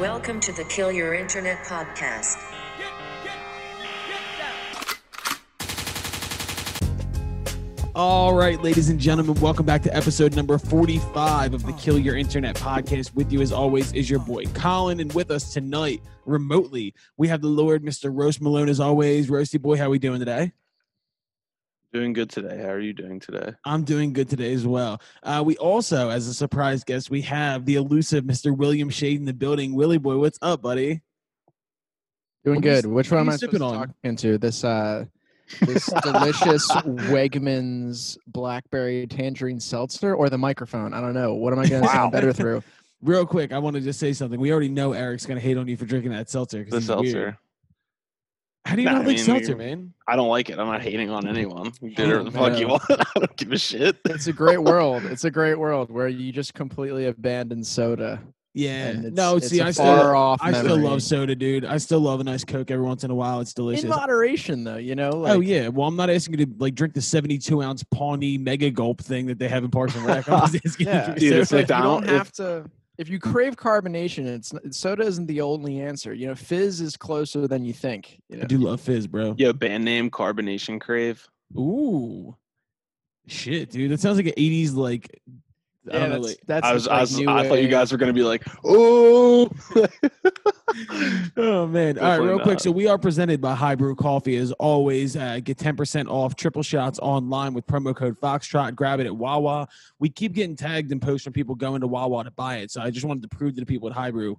Welcome to the Kill Your Internet podcast. All right, ladies and gentlemen, welcome back to episode number 45 of the Kill Your Internet podcast. With you, as always, is your boy Colin, and with us tonight, remotely, we have the Lord, Mr. Roast Malone, as always. Roasty boy, how we doing today? Doing good today. How are you doing today? I'm doing good today as well. Uh, we also, as a surprise guest, we have the elusive Mr. William Shade in the building. Willie boy, what's up, buddy? Doing What are you- good. Which one am I sipping supposed to talk into? This uh this delicious Wegmans blackberry tangerine seltzer or the microphone? I don't know. What am I going to Wow. sound better through? Real quick, I want to just say something. We already know Eric's going to hate on you for drinking that seltzer. 'cause The he's seltzer. weird. How do you Nah, not I like mean, seltzer, man? I don't like it. I'm not hating on anyone. You Do Oh, whatever the fuck you want. I don't give a shit. It's a great world. It's a great world where you just completely abandon soda. Yeah. It's, no, it's see, a I still, far off I still love soda, dude. I still love a nice Coke every once in a while. It's delicious. in moderation though, you know? Oh, like, oh yeah. Well, I'm not asking you to like drink the 72 ounce Pawnee Mega Gulp thing that they have in Parks and Rec. I'm just asking you to Yeah, drink Dude, soda. it's like you don't McDonald's- have to if you crave carbonation, it's soda isn't the only answer. You know, fizz is closer than you think. You I do love fizz, bro. Yo, band name Carbonation Crave. Ooh. Shit, dude. That sounds like an 80s like. I Yeah, don't that's, like- that's I was, I was, I thought you guys were gonna be like, oh. oh man! All right, Definitely real quick. So we are presented by High Brew Coffee as always. Uh, get ten percent off triple shots online with promo code Foxtrot. Grab it at Wawa. We keep getting tagged and posts from people going to Wawa to buy it. So I just wanted to prove to the people at High Brew,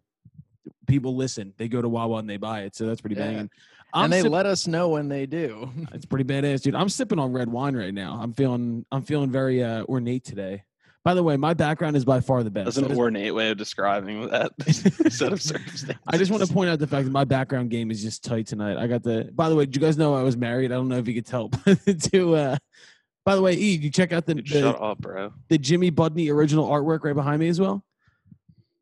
people listen. They go to Wawa and they buy it. So that's pretty Yeah. banging. I'm and they sip- let us know when they do. it's pretty badass, dude. I'm sipping on red wine right now. I'm feeling I'm feeling very uh, ornate today. By the way, my background is by far the best. That's an just- ornate way of describing that set of circumstances. I just want to point out the fact that my background game is just tight tonight. I got the. By the way, did you guys know I was married? I don't know if you could tell. but to uh, by the way, Eve, you check out the the, Shut up, bro. the Jimmy Budney original artwork right behind me as well.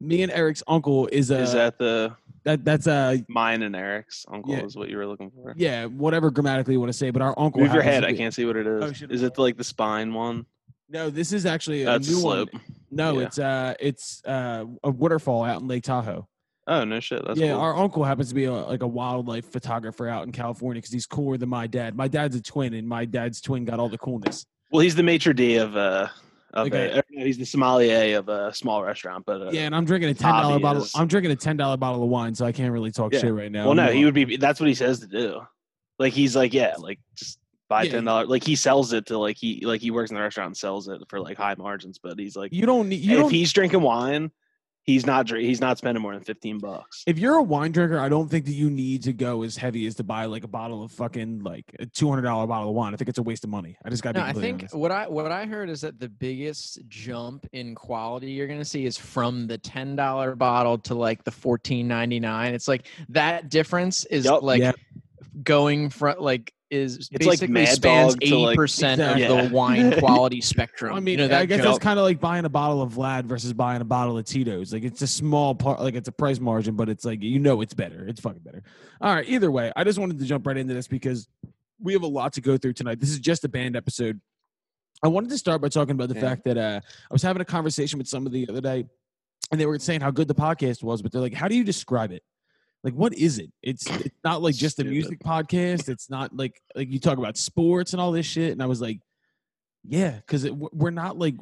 Me and Eric's uncle is uh Is that the that that's uh mine and Eric's uncle? Yeah. Is what you were looking for? yeah whatever grammatically you want to say, but our uncle Move your head. I can't see what it is. Oh, is it like the spine one? No, this is actually a That's new slope. one. No, Yeah. it's uh it's uh a waterfall out in Lake Tahoe. Oh no shit. That's yeah, cool. our uncle happens to be a, like a wildlife photographer out in California because he's cooler than my dad. My dad's a twin, and my dad's twin got all the coolness. Well, he's the maitre d of uh of Like a, a- or no, he's the sommelier of a small restaurant. But uh, Yeah, and I'm drinking a ten dollar bottle. I'm drinking a ten dollar bottle of wine, so I can't really talk Yeah. shit right now. well, no, he would be. That's what he says to do. Like he's like, yeah, like just buy Yeah. ten dollars. Like he sells it to like he like he works in the restaurant and sells it for like high margins. But he's like, You don't need. You if don't. he's drinking wine, he's not dr- he's not spending more than fifteen bucks. if you're a wine drinker, I don't think that you need to go as heavy as to buy like a bottle of fucking like a two hundred dollar bottle of wine. I think it's a waste of money. I just got to No, I think honest. what I what I heard is that the biggest jump in quality you're gonna see is from the ten dollar bottle to like the fourteen ninety nine. It's like that difference is Yup. like Yeah. going from like is It's basically Mad spans eighty like- percent of Exactly. the wine quality spectrum. I mean, you know, that I guess jump. that's kind of like buying a bottle of Vlad versus buying a bottle of Tito's. Like it's a small part, like it's a price margin, but it's like you know it's better. It's fucking better. All right. Either way, I just wanted to jump right into this because we have a lot to go through tonight. This is just a band episode. I wanted to start by talking about the Yeah. fact that uh, I was having a conversation with somebody the other day, and they were saying how good the podcast was, but they're like, "How do you describe it? Like, what is it? It's it's not like just a music podcast. It's not like like you talk about sports and all this shit." And I was like, "Yeah, because we're not like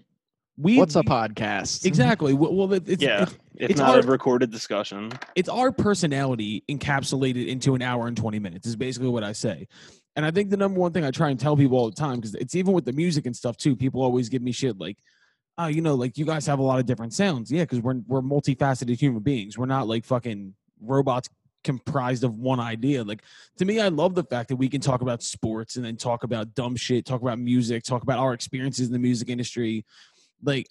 we What's a podcast? Exactly. Well, it's, yeah, it's if it's not our- a recorded discussion. it's our personality encapsulated into an hour and 20 minutes is basically what I say. And I think the number one thing I try and tell people all the time, because it's even with the music and stuff too, people always give me shit like, oh, you know, like you guys have a lot of different sounds. Yeah, because we're we're multifaceted human beings. We're not like fucking robots comprised of one idea. Like to me, I love the fact that we can talk about sports and then talk about dumb shit, talk about music, talk about our experiences in the music industry. Like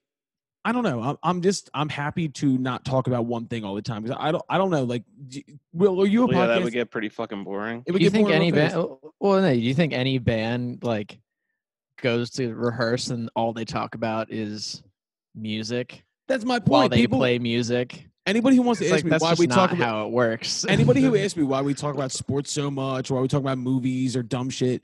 I don't know. I'm, I'm just I'm happy to not talk about one thing all the time because I don't I don't know. Like, do, Will, are you a Well, yeah, that would get pretty fucking boring. it Do you think any band? Oh, well, no. Do you think any band like goes to rehearse and all they talk about is music That's my point. while point. they People, play music? Anybody who wants to It's ask like me that's why we talk about how it works. anybody who asks me why we talk about sports so much, why we talk about movies or dumb shit,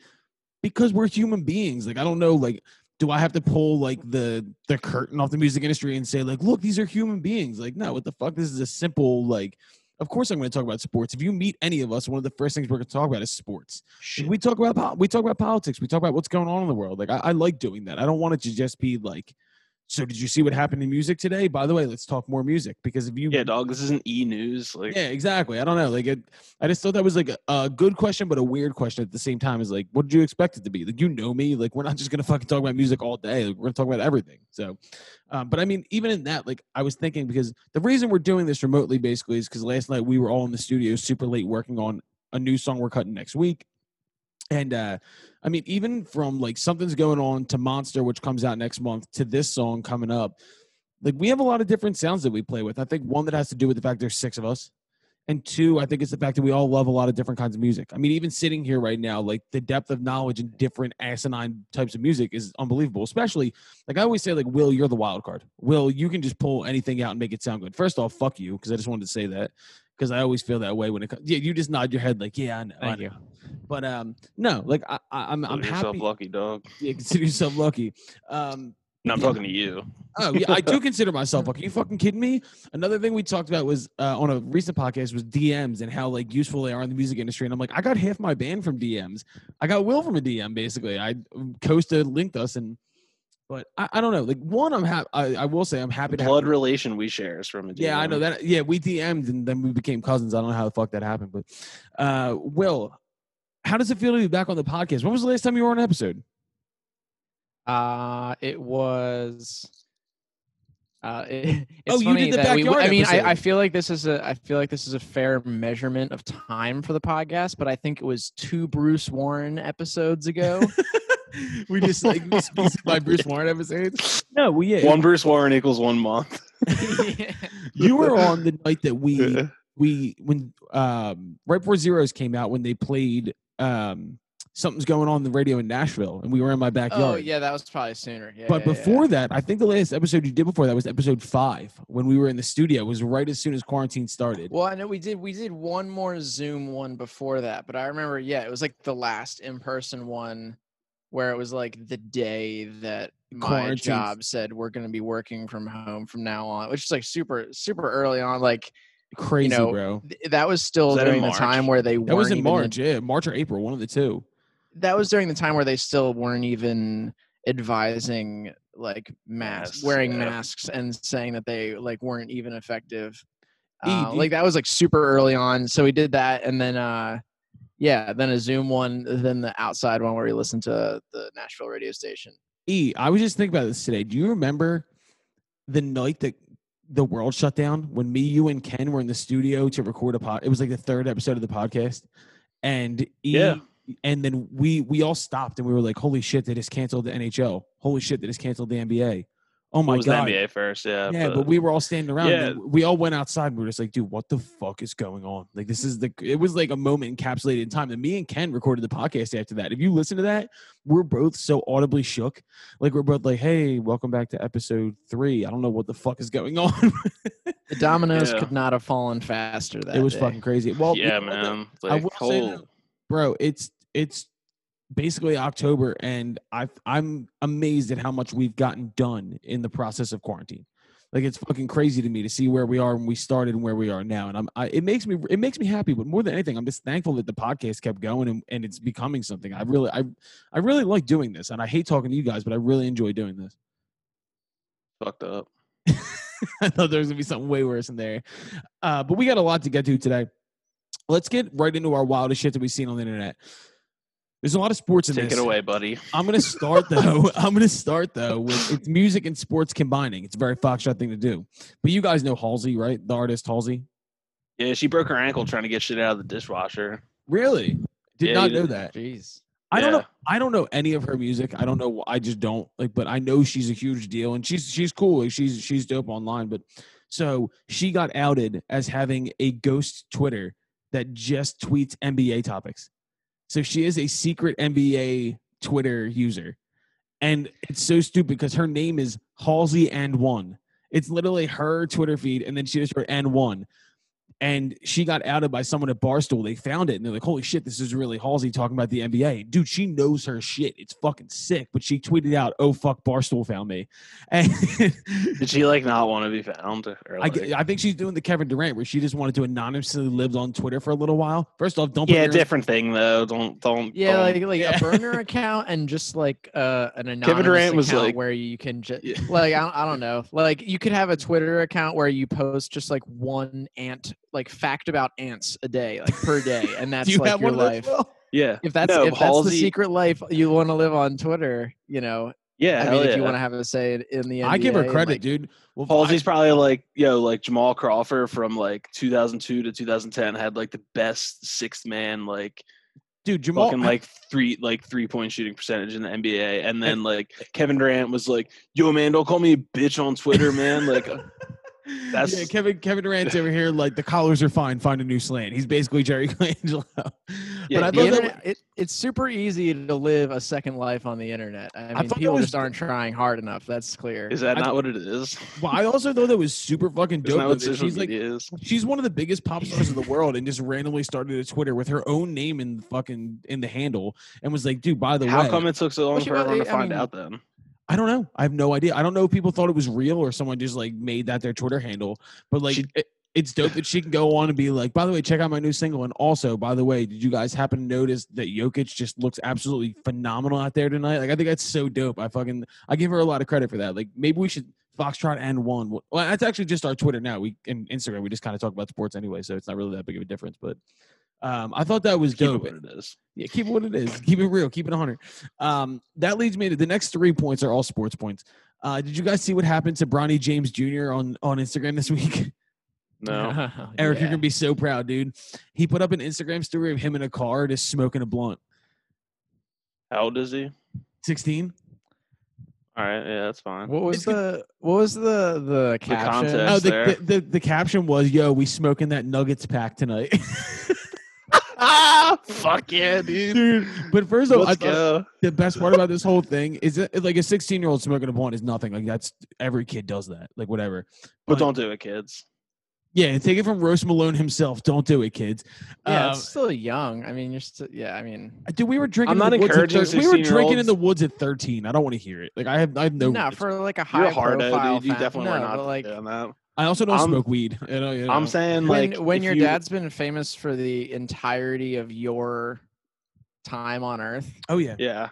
because we're human beings. Like I don't know, like do I have to pull like the the curtain off the music industry and say like, look, these are human beings? Like, no, what the fuck? This is a simple like. Of course, I'm going to talk about sports. If you meet any of us, one of the first things we're going to talk about is sports. Shit. We talk about po- we talk about politics. We talk about what's going on in the world. Like I, I like doing that. I don't want it to just be like. So did you see what happened in music today? By the way, let's talk more music because if you Yeah, dog. This isn't e news. Like, yeah, exactly. I don't know. Like, it, I just thought that was like a, a good question, but a weird question at the same time. Is like, what did you expect it to be? Like, you know me. Like, we're not just gonna fucking talk about music all day. Like, we're gonna talk about everything. So, um, but I mean, even in that, like, I was thinking because the reason we're doing this remotely basically is because last night we were all in the studio super late working on a new song we're cutting next week. And uh I mean, even from like something's going on to Monster, which comes out next month, to this song coming up, like we have a lot of different sounds that we play with. I think one that has to do with the fact there's six of us. And two, I think it's the fact that we all love a lot of different kinds of music. I mean, even sitting here right now, like the depth of knowledge in different asinine types of music is unbelievable. Especially, like I always say, like Will, you're the wild card. Will, you can just pull anything out and make it sound good. First off, fuck you, because I just wanted to say that because I always feel that way when it comes. Yeah, you just nod your head like, yeah, I know. I Thank know. you. But um, no, like I, I, I'm, I'm consider yourself happy. lucky, dog. Yeah, consider yourself lucky. Um, No, I'm Yeah. talking to you. Oh yeah, I do consider myself lucky. You fucking kidding me? Another thing we talked about was uh, on a recent podcast was DMs and how like useful they are in the music industry. And I'm like, I got half my band from DMs. I got Will from a DM basically. I Costa linked us and. But I, I don't know. Like one, I'm happy. I, I will say I'm happy to. Have, Blood relation we share is from a yeah, I know that. Yeah, we DM'd and then we became cousins. I don't know how the fuck that happened, but uh, Will, how does it feel to be back on the podcast? When was the last time you were on an episode? Uh, it was. Uh, it, it's Oh, you funny did the that we- backyard I mean. I, I feel like this is a I feel like this is a fair measurement of time for the podcast, but I think it was two Bruce Warren episodes ago. we just like we speak by Bruce Warren episodes. No, well, yeah. One Bruce Warren equals one month. Yeah. you were on the night that we we when um right before zeros came out when they played um something's going on in the radio in nashville and we were in my backyard oh yeah, that was probably sooner. Yeah, but yeah, yeah. before that i think the last episode you did before that was episode five when we were in the studio it was right as soon as quarantine started Well, I know we did we did one more Zoom one before that, but I remember, yeah, it was like the last in person one where it was like the day that my job said we're going to be working from home from now on, which is like super super early on. Like crazy know, bro th- that was still Was that during the time where they that was weren't in even march yeah march or april one of the two that was during the time where they still weren't even advising like masks Masks, wearing yeah. masks and saying that they like weren't even effective E, uh, do you- like that was like super early on so we did that and then uh yeah then a zoom one then the outside one where we listened to the nashville radio station e i was just thinking about this today do you remember the night that the world shut down when me you and ken were in the studio to record a pod it was like the third episode of the podcast and e Yeah. and then we we all stopped and we were like, "Holy shit! They just canceled the NHL. Holy shit! They just canceled the NBA. Oh my What was god!" the NBA first? Yeah. yeah, but, we were all standing around. Yeah. we all went outside. and We were just like, "Dude, what the fuck is going on?" Like, this is the. It was like a moment encapsulated in time. And me and Ken recorded the podcast after that. If you listen to that, we're both so audibly shook. Like we're both like, "Hey, welcome back to episode three. I don't know what the fuck is going on." the dominoes Yeah. could not have fallen faster that it was day. fucking crazy. Well, yeah, know what, though? man. I Like, will say whole- though, bro, it's it's basically October, and I I'm amazed at how much we've gotten done in the process of quarantine. Like it's fucking crazy to me to see where we are when we started and where we are now, and I'm I, it makes me it makes me happy. But more than anything, I'm just thankful that the podcast kept going and, and it's becoming something. I really I I really like doing this, and I hate talking to you guys, but I really enjoy doing this. fucked up. I thought there was gonna be something way worse in there. Uh, but we got a lot to get to today. Let's get right into our wildest shit that we've seen on the internet. There's a lot of sports in this. Take this. it away, buddy. I'm gonna start though. I'm gonna start though with it's music and sports combining. It's a very Foxtrot thing to do. But you guys know Halsey, right? The artist Halsey. Yeah, she broke her ankle trying to get shit out of the dishwasher. Really? Did Yeah, not you know did. that. jeez I don't know. I don't know any of her music. I don't know. I just don't like. But I know she's a huge deal, and she's she's cool. Like, she's she's dope online. But so she got outed as having a ghost Twitter that just tweets NBA topics. So she is a secret NBA Twitter user, and it's so stupid because her name is Halsey and one. It's literally her Twitter feed, and then she just wrote and one. And she got outed by someone at Barstool. They found it and they're like, "Holy shit, this is really Halsey talking about the NBA." Dude, she knows her shit. It's fucking sick. But she tweeted out, "Oh fuck, Barstool found me," and Did she like not want to be found? Or, I, like, g- I think she's doing the Kevin Durant where she just wanted to anonymously live on Twitter for a little while. First off, don't put yeah, your- different thing though. Don't don't. Yeah, don't- like like Yeah. a burner account and just like uh, an anonymous Kevin Durant was like- where you can just Yeah. like I don't, I don't know like you could have a Twitter account where you post just like one ant like fact about ants a day like per day and that's you like have your one of those? life. Will? yeah, If that's No, if that's the secret life you want to live on Twitter, you know, yeah. I hell mean, if you want to have a say in- in the NBA, I give her credit, like, dude. Well, Halsey's I- probably like yo, like Jamal Crawford from like 2002 to 2010 had like the best sixth man like dude, Jamal. fucking like three like three point shooting percentage in the NBA, and then like Kevin Durant was like, "Yo, man, don't call me a bitch on Twitter, man." Like, uh, yeah, Kevin Kevin Durant's over here like the collars are fine. Find a new slant. He's basically Jerry Colangelo. Yeah, but I that internet, it, it's super easy to live a second life on the internet. I mean, that people was- just aren't trying hard enough. That's clear. is that I- not what it is? well, I also thought that was super fucking dope. She's like is? she's one of the biggest pop stars in the world and just randomly started a Twitter with her own name in the fucking in the handle and was like, dude, by the way. How way, come it took so long Well, for everyone to I find mean- out then? I don't know. I have no idea. I don't know if people thought it was real or someone just like made that their Twitter handle. But like, She- it, it's dope that she can go on and be like, by the way, check out my new single. And also, by the way, did you guys happen to notice that Jokic just looks absolutely phenomenal out there tonight? Like, I think that's so dope. I fucking, I give her a lot of credit for that. Like, maybe we should Foxtrot and one. Well, that's actually just our Twitter now. We and Instagram. We just kind of talk about sports anyway, so it's not really that big of a difference. But um, I thought that was Keep it dope. what it is. Yeah, keep it what it is. Keep it real. Keep it 100. Um, that leads me to the next three points are all sports points. Uh, did you guys see what happened to Bronny James Jr. on on Instagram this week? No, Eric, you're gonna be so proud, dude. He put up an Instagram story of him in a car just smoking a blunt. how old is he? 16. All right, yeah, that's fine. What was It's good- the what was the the caption? context. Oh, the, there. the, the the caption was, "Yo, we smoking that Nuggets pack tonight." ah, fuck yeah, dude. Dude, but first of all, I Let's thought go. the best part about this whole thing is that like a 16 year old smoking a blunt is nothing. Like that's every kid does that. Like whatever. But don't do it, kids. Yeah, take it from Roast Malone himself. Don't do it, kids. Yeah, Um, it's still young. I mean, you're still yeah. I mean, dude, we were drinking. I'm in not the woods at encouraging thir- We were drinking in the woods at 13. I don't want to hear it. Like I have, I have no. no, it's- for like a You're high a hard profile dude. You definitely no, were not but, like doing that. I also don't I'm- smoke weed. You know, you know. I'm saying when like when if your you- dad's been famous for the entirety of your time on Earth, Oh yeah. yeah,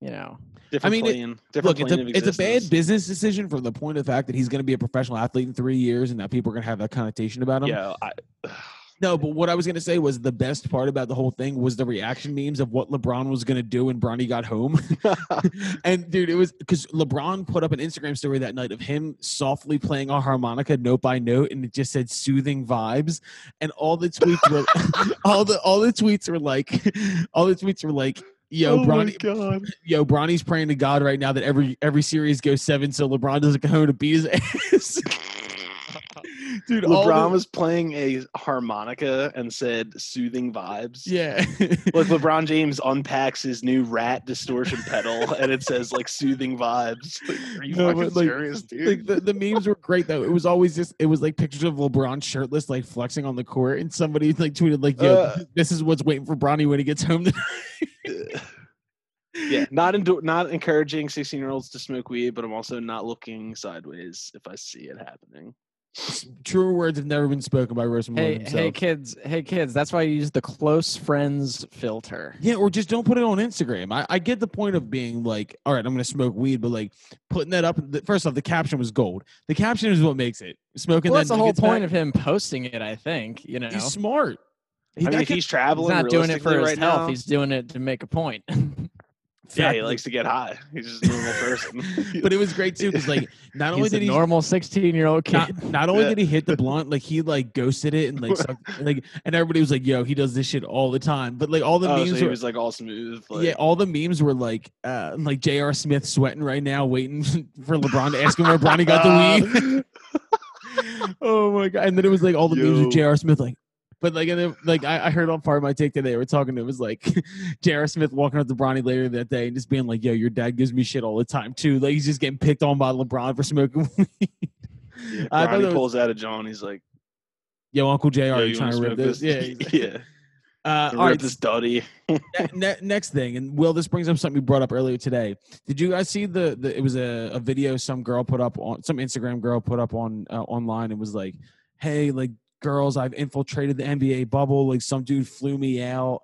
you know, different mean, it- plane, different Look, it's a of it's a bad business decision from the point of the fact that he's going to be a professional athlete in three years, and that people are going to have that connotation about him. Yeah, I, No, but what I was gonna say was the best part about the whole thing was the reaction memes of what LeBron was gonna do when Bronny got home. and dude, it was because LeBron put up an Instagram story that night of him softly playing a harmonica note by note, and it just said soothing vibes. And all the tweets were all the all the tweets were like all the tweets were like, yo, oh Bronny god. yo, Bronny's praying to God right now that every every series goes seven so LeBron doesn't go home to beat his ass. Dude, LeBron the- was playing a harmonica and said soothing vibes. yeah. Like LeBron James unpacks his new rat distortion pedal and it says like soothing vibes. Like, are you No, fucking like- serious, dude? like the, the memes were great though. It was always just it was like pictures of LeBron shirtless, like flexing on the court, and somebody like tweeted like, "Yo, Uh, this is what's waiting for Bronny when he gets home." tonight." yeah, not not encouraging 16 year olds to smoke weed, but I'm also not looking sideways if I see it happening. Truer words have never been spoken by Rosa hey himself. hey kids, hey kids. That's why you use the close friends filter. Yeah, or just don't put it on Instagram. I, I get the point of being like, all right, I'm gonna smoke weed, but like putting that up. The, first off, the caption was gold. The caption is what makes it. Smoking Well, that's the whole point pack, of him posting it. I think you know He's smart. He, I mean, that if kid- he's he's not doing it for his right health. now- He's doing it to make a point. yeah, he likes to get high. He's just a normal person. but it was great too because like not only He's a did he normal 16-year-old kid. not, not only Yeah. did he hit the blunt, like he like ghosted it and like sucked, like and everybody was like, "Yo, he does this shit all the time." But like all the oh, so memes he were, was like all smooth. Like, yeah, all the memes were like, uh, like J.R. Smith sweating right now, waiting for LeBron to ask him where Bronny got the weed. oh my god! And then it was like all the memes Yo. of J.R. Smith, like. But like, and then, like I, I heard on part of my take today, we're talking. It was like J.R. Smith walking up to Bronny later that day and just being like, "Yo, your dad gives me shit all the time too." Like he's just getting picked on by LeBron for smoking weed. Yeah, I Bronny was- pulls out of John. He's like, Yo, Uncle Jr. Yo, you, trying to rip smoke this? Yeah. he's- yeah. Uh, all right. this duddy. ne- ne- next thing, and Will, this brings up something we brought up earlier today. Did you guys see the? the it was a, a video some girl put up on some Instagram girl put up on uh, online. and was like, "Hey, like girls, I've infiltrated the NBA bubble. Like some dude flew me out,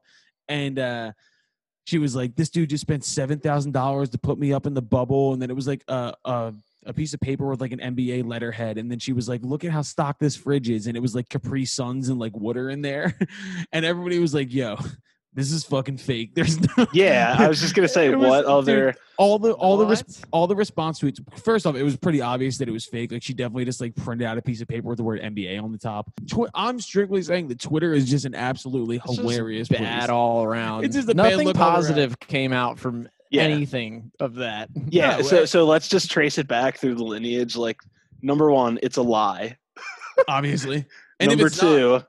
and uh, she was like, this dude just spent seven thousand dollars to put me up in the bubble, and then it was like a a a piece of paper with like an NBA letterhead, and then she was like, "Look at how stocked this fridge is," and it was like Capri Suns and like water in there, and everybody was like, "Yo, this is fucking fake." There's no Yeah, I was just gonna say was- what dude, other all the all the res- all the response tweets. First off, it was pretty obvious that it was fake. Like she definitely just like printed out a piece of paper with the word NBA on the top. Twi- I'm strictly saying that Twitter is just an absolutely It's just hilarious bad place. all around. It's just a bad Nothing look all positive came out from yeah anything of that. yeah. No, so uh, so let's just trace it back through the lineage. Like number one, it's a lie. obviously. And if number it's not- two,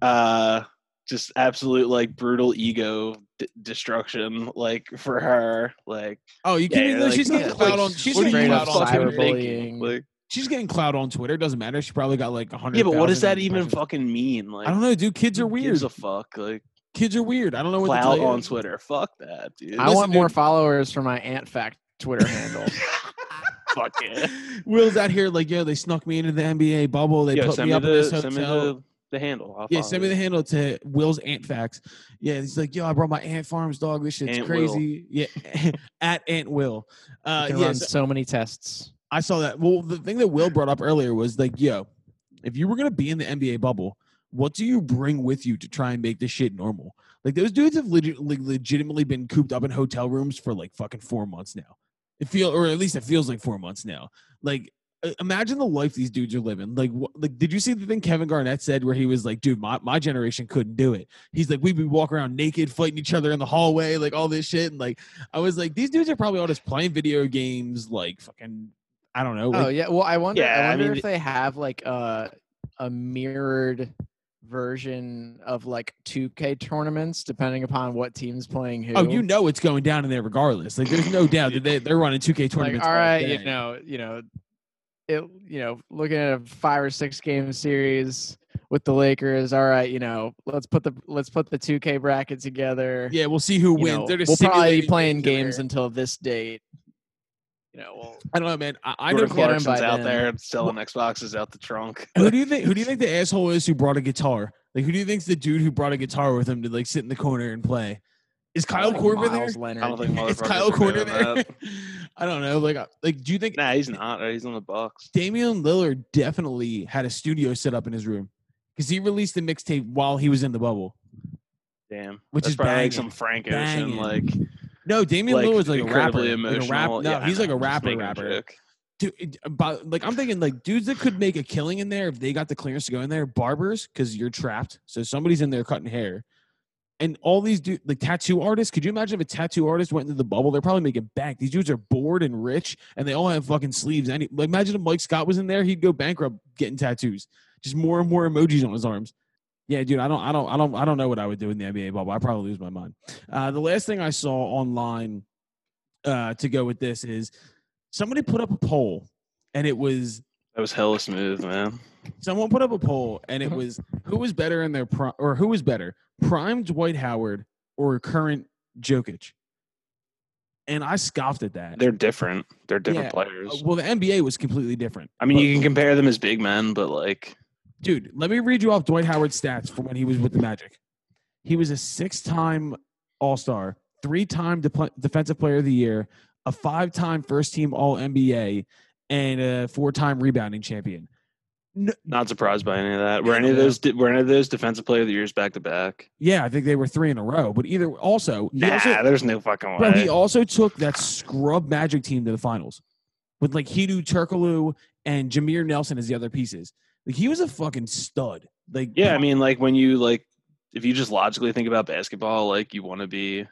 uh, just absolute like brutal ego d- destruction. Like for her, like oh, you kidding? yeah, me? like, she's getting yeah, clout like, on. She's getting you Straight clout on Twitter. cyberbullying. Like, She's getting clout on Twitter. Doesn't matter. She probably got like a hundred. yeah, but what does thousand that even impressions. fucking mean? Like, I don't know, dude. Kids are weird. gives a fuck? Like Kids are weird. I don't know what to clout tell you. on Twitter. Fuck that, dude. I Listen, want more dude. followers for my Ant Fact Twitter handle. fuck yeah. Will's out here like, yo, they snuck me into the NBA bubble. They Yo, put me me up in this the hotel. The, the handle. I'll Yeah, send me it. the handle to Will's Ant Facts. Yeah, he's like, yo, I brought my Ant Farms dog. This shit's Ant Will. crazy. Yeah, at Ant Will. Uh, You can yeah, run so so many tests. I saw that. Well, the thing that Will brought up earlier was like, yo, if you were gonna be in the NBA bubble, what do you bring with you to try and make this shit normal? Like those dudes have legit, like, legitimately been cooped up in hotel rooms for like fucking four months now. It feel, or at least it feels like four months now. Like, imagine the life these dudes are living. Like, wh- like, did you see the thing Kevin Garnett said where he was like, "Dude, my, my generation couldn't do it." He's like, "We'd be walking around naked, fighting each other in the hallway, like all this shit." And like, I was like, these dudes are probably all just playing video games, like fucking, I don't know. Oh yeah. Well, I wonder. Yeah, I I mean- if they have like a a mirrored version of like 2K tournaments, depending upon what team's playing who. Oh, you know it's going down in there regardless. Like, there's no doubt that they, they're running 2K tournaments. all all right, day. you know, you know, it, you know, looking at a five or six game series with the Lakers. All right, you know, let's put the let's put the 2K bracket together. Yeah, we'll see who you wins. know, they're just we'll probably be playing in games until this date. You know, well, I don't know, man. I, I know. Jordan Clarkson's out then. there selling Xboxes out the trunk. Who do you think? Who do you think the asshole is who brought a guitar? Like, who do you think's the dude who brought a guitar with him to like sit in the corner and play? Is Kyle like Korver there? Leonard. I don't think Is Kyle Korver there? I don't know. Like, uh, like, do you think Nah, he's not. He's on the Bucks. Damian Lillard definitely had a studio set up in his room because he released the mixtape while he was in the bubble? Damn. Which That's is probably like banging, some Frank banging. Ocean, like No, Damian like Lillard's like a rapper, incredibly like a rap. No, Yeah, he's like know, a I'm just rapper. a Rapper. Dude, but like I'm thinking, like dudes that could make a killing in there if they got the clearance to go in there. Barbers, because you're trapped, so somebody's in there cutting hair, and all these dude like tattoo artists. Could you imagine if a tattoo artist went into the bubble? They're probably making bank. These dudes are bored and rich, and they all have fucking sleeves. Any like imagine if Mike Scott was in there, he'd go bankrupt getting tattoos. Just more and more emojis on his arms. Yeah, dude, I don't, I don't, I don't, I don't know what I would do in the NBA bubble. I probably lose my mind. Uh, the last thing I saw online uh, to go with this is somebody put up a poll, and it was That was hella smooth, man. someone put up a poll, and it uh-huh. was who was better in their prime, or who was better, prime Dwight Howard or current Jokic. And I scoffed at that. They're different. They're different Yeah, players. Well, the NBA was completely different. I mean, But- you can compare them as big men, but like, dude, let me read you off Dwight Howard's stats for when he was with the Magic. He was a six-time All-Star, three-time de- Defensive Player of the Year, a five-time First-Team All-NBA, and a four-time rebounding champion. No, not surprised by any of that. Were any of those were any of those defensive player of the years back to back? yeah, I think they were three in a row. But either also, Nah, also there's no fucking bro, he also took that scrub Magic team to the finals with like Hedo Turkoglu and Jameer Nelson as the other pieces. Like he was a fucking stud. Like Yeah, I mean, like when you like, if you just logically think about basketball, like you want to be,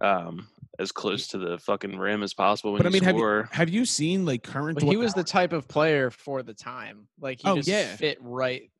um, as close to the fucking rim as possible when But I you mean, have you, have you seen like current? But he was the type of player for the time. Like he Oh, just yeah. fit right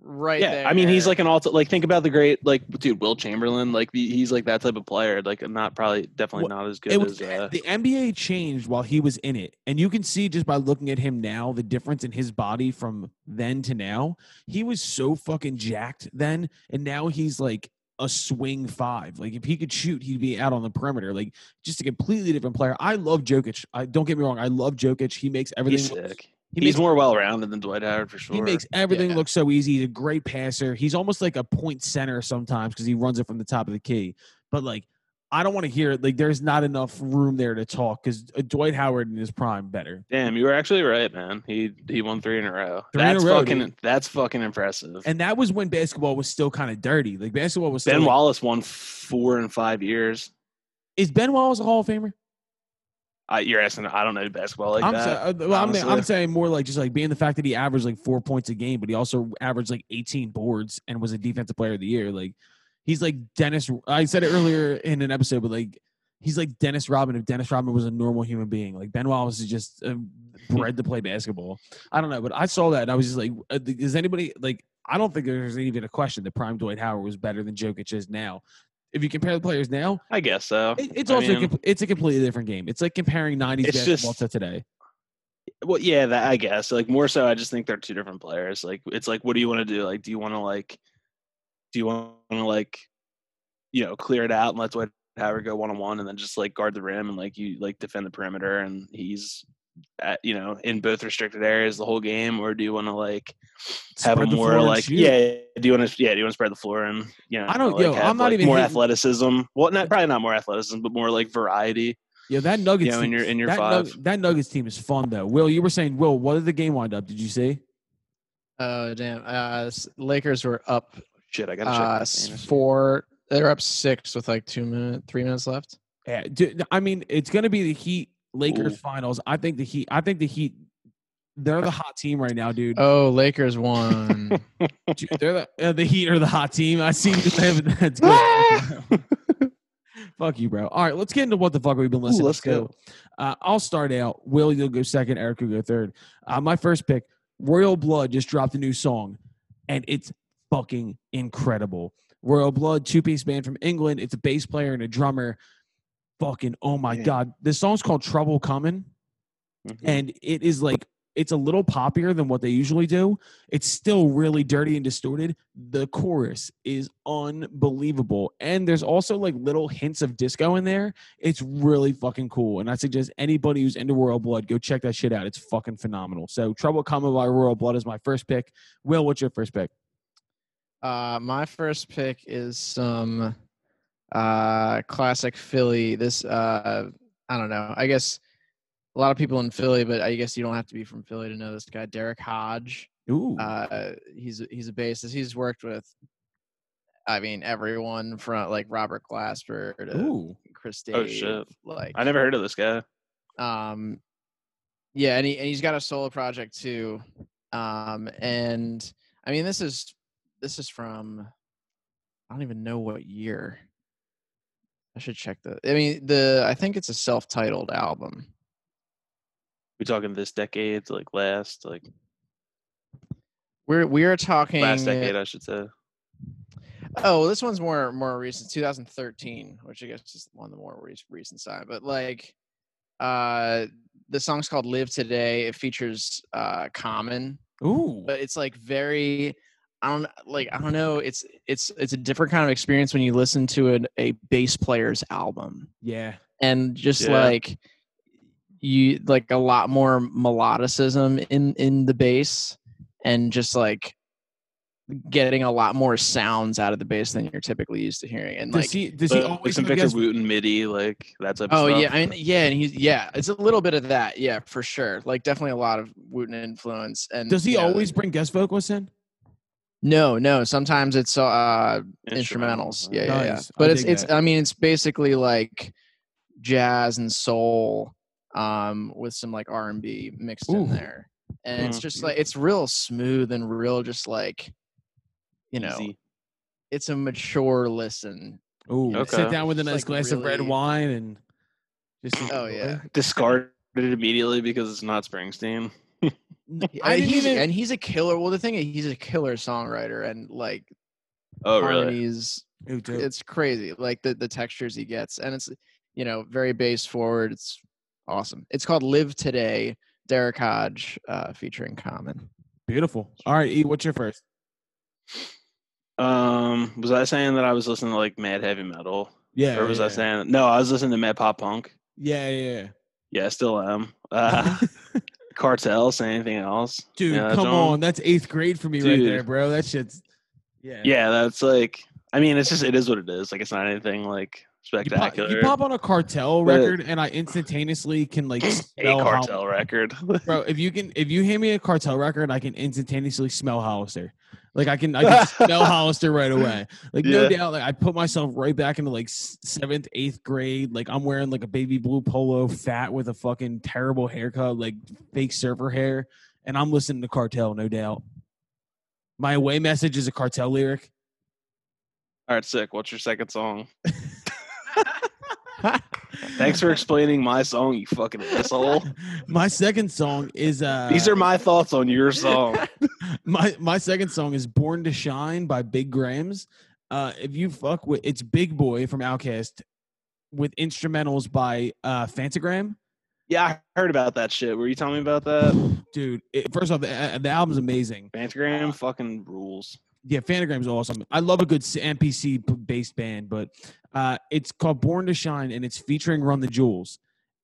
right yeah, there. I mean, he's like an alt. Like, think about the great, like, dude, Wilt Chamberlain. Like, the- he's like that type of player. Like, not probably, definitely Well, not as good it was as. Uh, the NBA changed while he was in it, and you can see just by looking at him now the difference in his body from then to now. He was so fucking jacked then, and now he's like a swing five. Like if he could shoot, he'd be out on the perimeter. Like just a completely different player. I love Jokic. I don't get me wrong. I love Jokic. He makes everything. he's look- sick. he he's makes more well rounded than Dwight Howard for sure. He makes everything Yeah. look so easy. He's a great passer. He's almost like a point center sometimes because he runs it from the top of the key. But like, I don't want to hear it. Like, there's not enough room there to talk because Dwight Howard in his prime better. Damn, you were actually right, man. He he won three in a row. Three in a that's row, fucking dude. that's fucking impressive. And that was when basketball was still kind of dirty. Like basketball was still. ben like- Wallace won four in five years. is Ben Wallace a Hall of Famer? I, you're asking. I don't know basketball like I'm, that. sa- uh, well, I'm, I'm saying more like just like being the fact that he averaged like four points a game, but he also averaged like 18 boards and was a defensive player of the year. Like he's like Dennis. I said it earlier in an episode, but like he's like Dennis Rodman if Dennis Rodman was a normal human being. Like Ben Wallace is just uh, bred to play basketball. I don't know, but I saw that and I was just like, uh, is anybody like? I don't think there's even a question that Prime Dwight Howard was better than Jokic is now. If you compare the players now, I guess so. it, it's I also a mean, com- it's a completely different game. It's like comparing '90s It's basketball just- to today. well, yeah, that I guess. Like more so, I just think they're two different players. Like it's like, what do you want to do? Like, do you want to like, do you want to like, you know, clear it out and let Dwight Howard go one on one, and then just like guard the rim and like you like defend the perimeter, and he's at you know in both restricted areas the whole game, or do you want to like have Spread a more like yeah? Do you want to yeah? Do you want to spread the floor and you know? I don't- like, yo, have, I'm not like, even more hating- athleticism. Well, not probably not more athleticism, but more like variety. Yeah, that Nuggets. know, in team- your- in your that, five. Nug- that Nuggets team is fun though. Will, you were saying, Will, what did the game wind up? Did you see? Oh damn! Uh, Lakers were up Shit, I gotta check. uh, my four. They're up six with like two minutes, three minutes left. Yeah, dude, I mean, it's going to be the Heat Lakers Ooh. finals. I think the Heat. I think the Heat. They're the hot team right now, dude. Oh, Lakers won. Dude, they're the uh, the Heat are the hot team. I see you have that's good. Fuck you, bro. All right, let's get into what the fuck we've been listening. To. Let's to. go. Uh, I'll start out. Will, you'll go second. Eric will go third. Uh, my first pick, Royal Blood, just dropped a new song, and it's fucking incredible. Royal Blood, two piece band from England. It's a bass player and a drummer. Fucking oh my Yeah. god, this song's called Trouble Coming Mhm. and it is like it's a little poppier than what they usually do. It's still really dirty and distorted. The chorus is unbelievable. And there's also like little hints of disco in there. It's really fucking cool. And I suggest anybody who's into Royal Blood, go check that shit out. It's fucking phenomenal. So Trouble Coming by Royal Blood is my first pick. Will, what's your first pick? Uh, my first pick is some uh classic Philly. This uh, I don't know. I guess a lot of people in Philly, but I guess you don't have to be from Philly to know this guy, Derrick Hodge. Ooh. Uh, he's he's a bassist. He's worked with, I mean, everyone from like Robert Glasper to Ooh. Chris Oh, shit. Like I never heard of this guy. um yeah and, he, and he's got a solo project too um and i mean this is this is from i don't even know what year i should check the i mean the i think it's a self-titled album We talking this decade, like last, like we're we're talking last decade, I should say. oh this one's more more recent 2013 which i guess is one of the more re- recent side but like uh the song's called live today it features uh common Ooh. but it's like very I don't like I don't know it's it's it's a different kind of experience when you listen to an, a bass player's album Yeah. and just Yeah. like you like a lot more melodicism in in the bass and just like getting a lot more sounds out of the bass than you're typically used to hearing and Does like he does he always some Victor Wooten MIDI, like that's type of Oh stuff. yeah, I mean yeah, and he's yeah, it's a little bit of that, yeah, for sure. Like definitely a lot of Wooten influence. And Does he you know, always bring guest vocalists in? No, no. Sometimes it's uh Instrumental, instrumentals. uh, Yeah, yeah, yeah. Nice. I But it's it's that. I mean it's basically like jazz and soul um with some like R&B mixed Ooh. in there. And it's Mm. just like it's real smooth and real just like you know, Easy. it's a mature listen. Ooh. Okay. Sit down with a nice like, glass of red wine and just Oh, yeah. Discard it immediately because it's not Springsteen. I I he's, even- and he's a killer. Well, the thing is, he's a killer songwriter, and like Oh, really? harmonies, Ooh, it's crazy. Like the the textures he gets, and it's you know very bass forward. It's awesome. It's called "Live Today." Derrick Hodge uh, featuring Common. Beautiful. All right, E, what's your first? Um, was I saying that I was listening to like mad heavy metal, Yeah. or was yeah, I saying no? I was listening to mad pop punk. Yeah, yeah. Yeah, I still am. Uh, yeah. Cartel. Say anything else? Dude, Yeah, come John? on. That's eighth grade for me right there, bro. That shit's yeah. Yeah, that's like. I mean, it's just it is what it is. Like, it's not anything like You pop, you pop on a cartel record and I instantaneously can like a smell how- cartel record. bro, if you can if you hand me a cartel record, I can instantaneously smell Hollister. Like I can I can smell Hollister right away. Like no doubt, like I put myself right back into like seventh, eighth grade. Like I'm wearing like a baby blue polo, fat with a fucking terrible haircut, like fake surfer hair, and I'm listening to cartel, no doubt. My away message is a cartel lyric. All right, sick. What's your second song? Thanks for explaining my song, you fucking asshole. my second song is uh These are my thoughts on your song. my my second song is "Born to Shine" by Big Grams. Uh, if you fuck with, it's Big Boi from Outkast with instrumentals by uh, Phantogram. Yeah, I heard about that shit. Were you telling me about that? Dude, it, first off, the, uh, the album's amazing. Phantogram fucking rules. Yeah, Phantogram's awesome. I love a good MPC-based band, but uh, it's called Born to Shine and it's featuring Run the Jewels,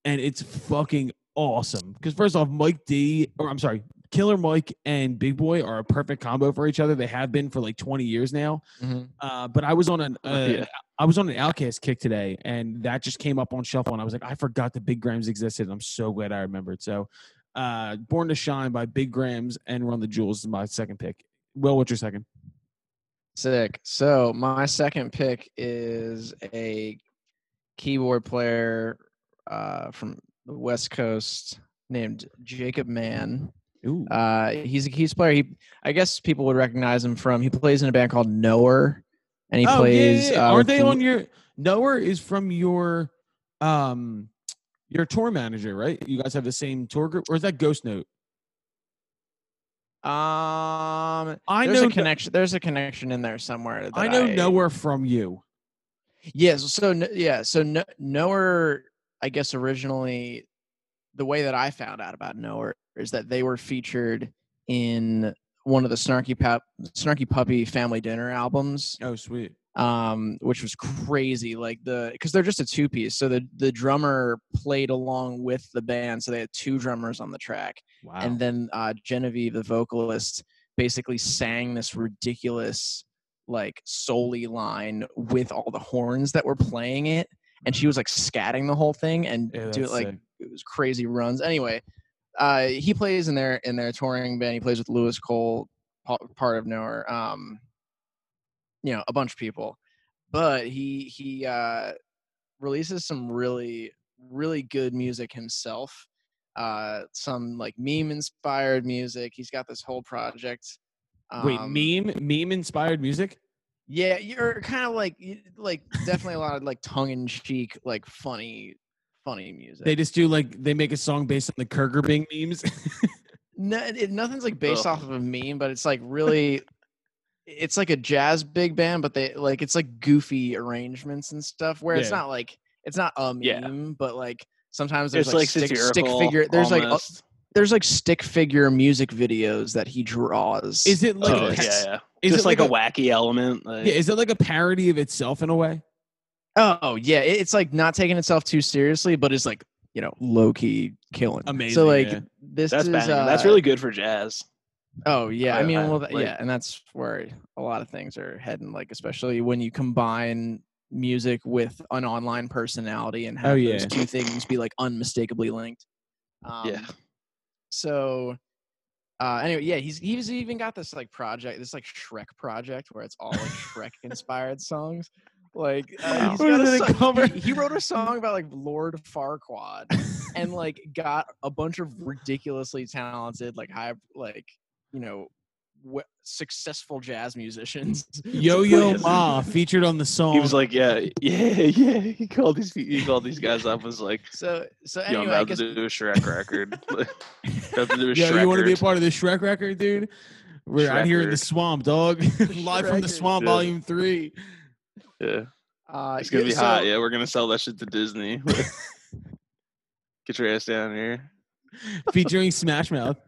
and it's fucking awesome. Because first off, Mike D, or I'm sorry, Killer Mike and Big Boi are a perfect combo for each other. They have been for like 20 years now. Mhm. Uh, but I was on an uh, Yeah. I was on an Outkast kick today, and that just came up on shuffle, and I was like, I forgot the Big Grams existed. I'm so glad I remembered. So, uh, Born to Shine by Big Grams and Run the Jewels is my second pick. Will, what's your second? Sick. So my second pick is a keyboard player uh, from the West Coast named Jacob Mann. Ooh, Uh, he's a keys player. He, I guess people would recognize him from. He plays in a band called Knower, and he oh, plays. yeah, yeah. Uh, Aren't they on your? Knower is from your, um, your tour manager, right? You guys have the same tour group, or is that Ghost Note? Um, I there's know a connection. There's a connection in there somewhere. I know Knower from you. Yes. So n- yeah. So no, Knower, I guess originally, the way that I found out about Knower is that they were featured in one of the Snarky Pop, Snarky Puppy Family Dinner albums, Oh, sweet. um, which was crazy. Like the because they're just a two piece, so the the drummer played along with the band, so they had two drummers on the track, Wow. and then uh, Genevieve, the vocalist, basically sang this ridiculous like solely line with all the horns that were playing it, and she was like scatting the whole thing and Yeah, do it like sick. it was crazy runs. Anyway, uh, he plays in their in their touring band. He plays with Louis Cole, part of Knower. Um, you know, a bunch of people, but he he uh, releases some really really good music himself. Uh, some like meme inspired music. He's got this whole project. Wait, um, meme meme inspired music? Yeah, you're kind of like like definitely a lot of like tongue in cheek, like funny, funny music. They just do like they make a song based on the Kurger Bing memes. no, it, nothing's like based Ugh. off of a meme, but it's like really, it's like a jazz big band, but they like it's like goofy arrangements and stuff. Where it's not like it's not a meme, Yeah. but like sometimes there's It's like, like stick, stick figure. There's like uh, there's like stick figure music videos that he draws. is it like oh, a, yeah, yeah. is Just it like, like a, wacky element. Like, yeah, is it like a parody of itself in a way? Oh yeah, it's like not taking itself too seriously, but it's like you know low key killing. Amazing, So like yeah. this that's is uh, that's really good for jazz. Oh yeah, I, I- mean, I well, like- yeah, and that's where a lot of things are heading. Like especially when you combine music with an online personality and have Oh, those two things be like unmistakably linked. Um, Yeah. So. Uh, anyway, yeah, he's he's even got this like project, this like Shrek project where it's all like Shrek inspired songs. Like uh, he's What got is a it, a song- cover? he, he wrote a song about like Lord Farquaad and like got a bunch of ridiculously talented like high like you know w- successful jazz musicians. Yo Yo Ma featured on the song. He was like, yeah, yeah, yeah. He called these he called these guys up. Was like, So so yo, I'm anyway, I about guess to do a Shrek record. about to do a Yo, Shrek you want to be a part of this Shrek record, dude? We're out here in the swamp, dog. Live from the swamp, Yeah. volume three. Yeah, uh, it's gonna yeah, be so- hot. Yeah, we're gonna sell that shit to Disney. Get your ass down here. featuring Smash Mouth.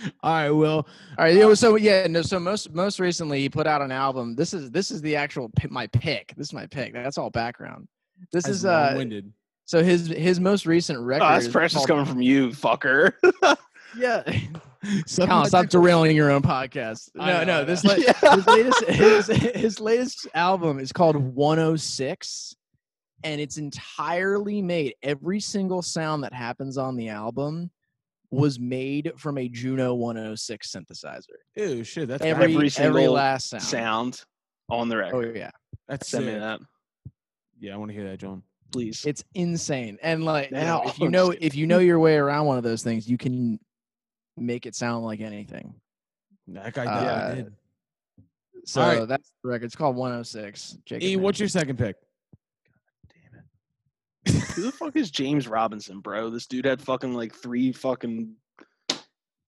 All right, Will. All right. Yeah, so yeah, no. So most most recently, he put out an album. This is this is the actual my pick. This is my pick. That's all background. This That's is uh. long-winded. So his his most recent record. Oh, that's is precious coming from you, fucker. Yeah. Suck Colin, stop derailing your own podcast. No, know, no. This know. la- his latest his, his latest album is called 106 and it's entirely made every single sound that happens on the album was made from a Juno 106 synthesizer. Ew, shit. That's Every Every every, last sound. Sound on the record. Oh yeah. that's Send me that, Yeah, I want to hear that, John. please. It's insane. And like Now, if you know if you know your way around one of those things, you can make it sound like anything. That guy Uh, did. So right. that's the record. It's called 106. Jacob E, what's your second pick? Damn it. Who the fuck is James Robinson, bro? This dude had fucking like three fucking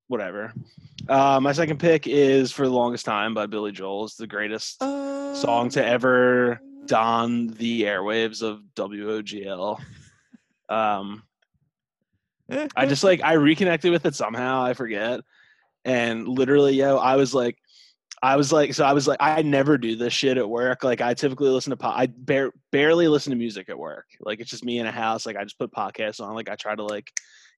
whatever. Uh, my second pick is for the longest time by Billy Joel. It's the greatest song to ever don the airwaves of WOGL. Um, I just like I reconnected with it somehow. I forget, and literally, yo, I was like, I was like, so I was like, I never do this shit at work. Like, I typically listen to po- I bar- barely listen to music at work. Like, it's just me in a house. Like, I just put podcasts on. Like, I try to like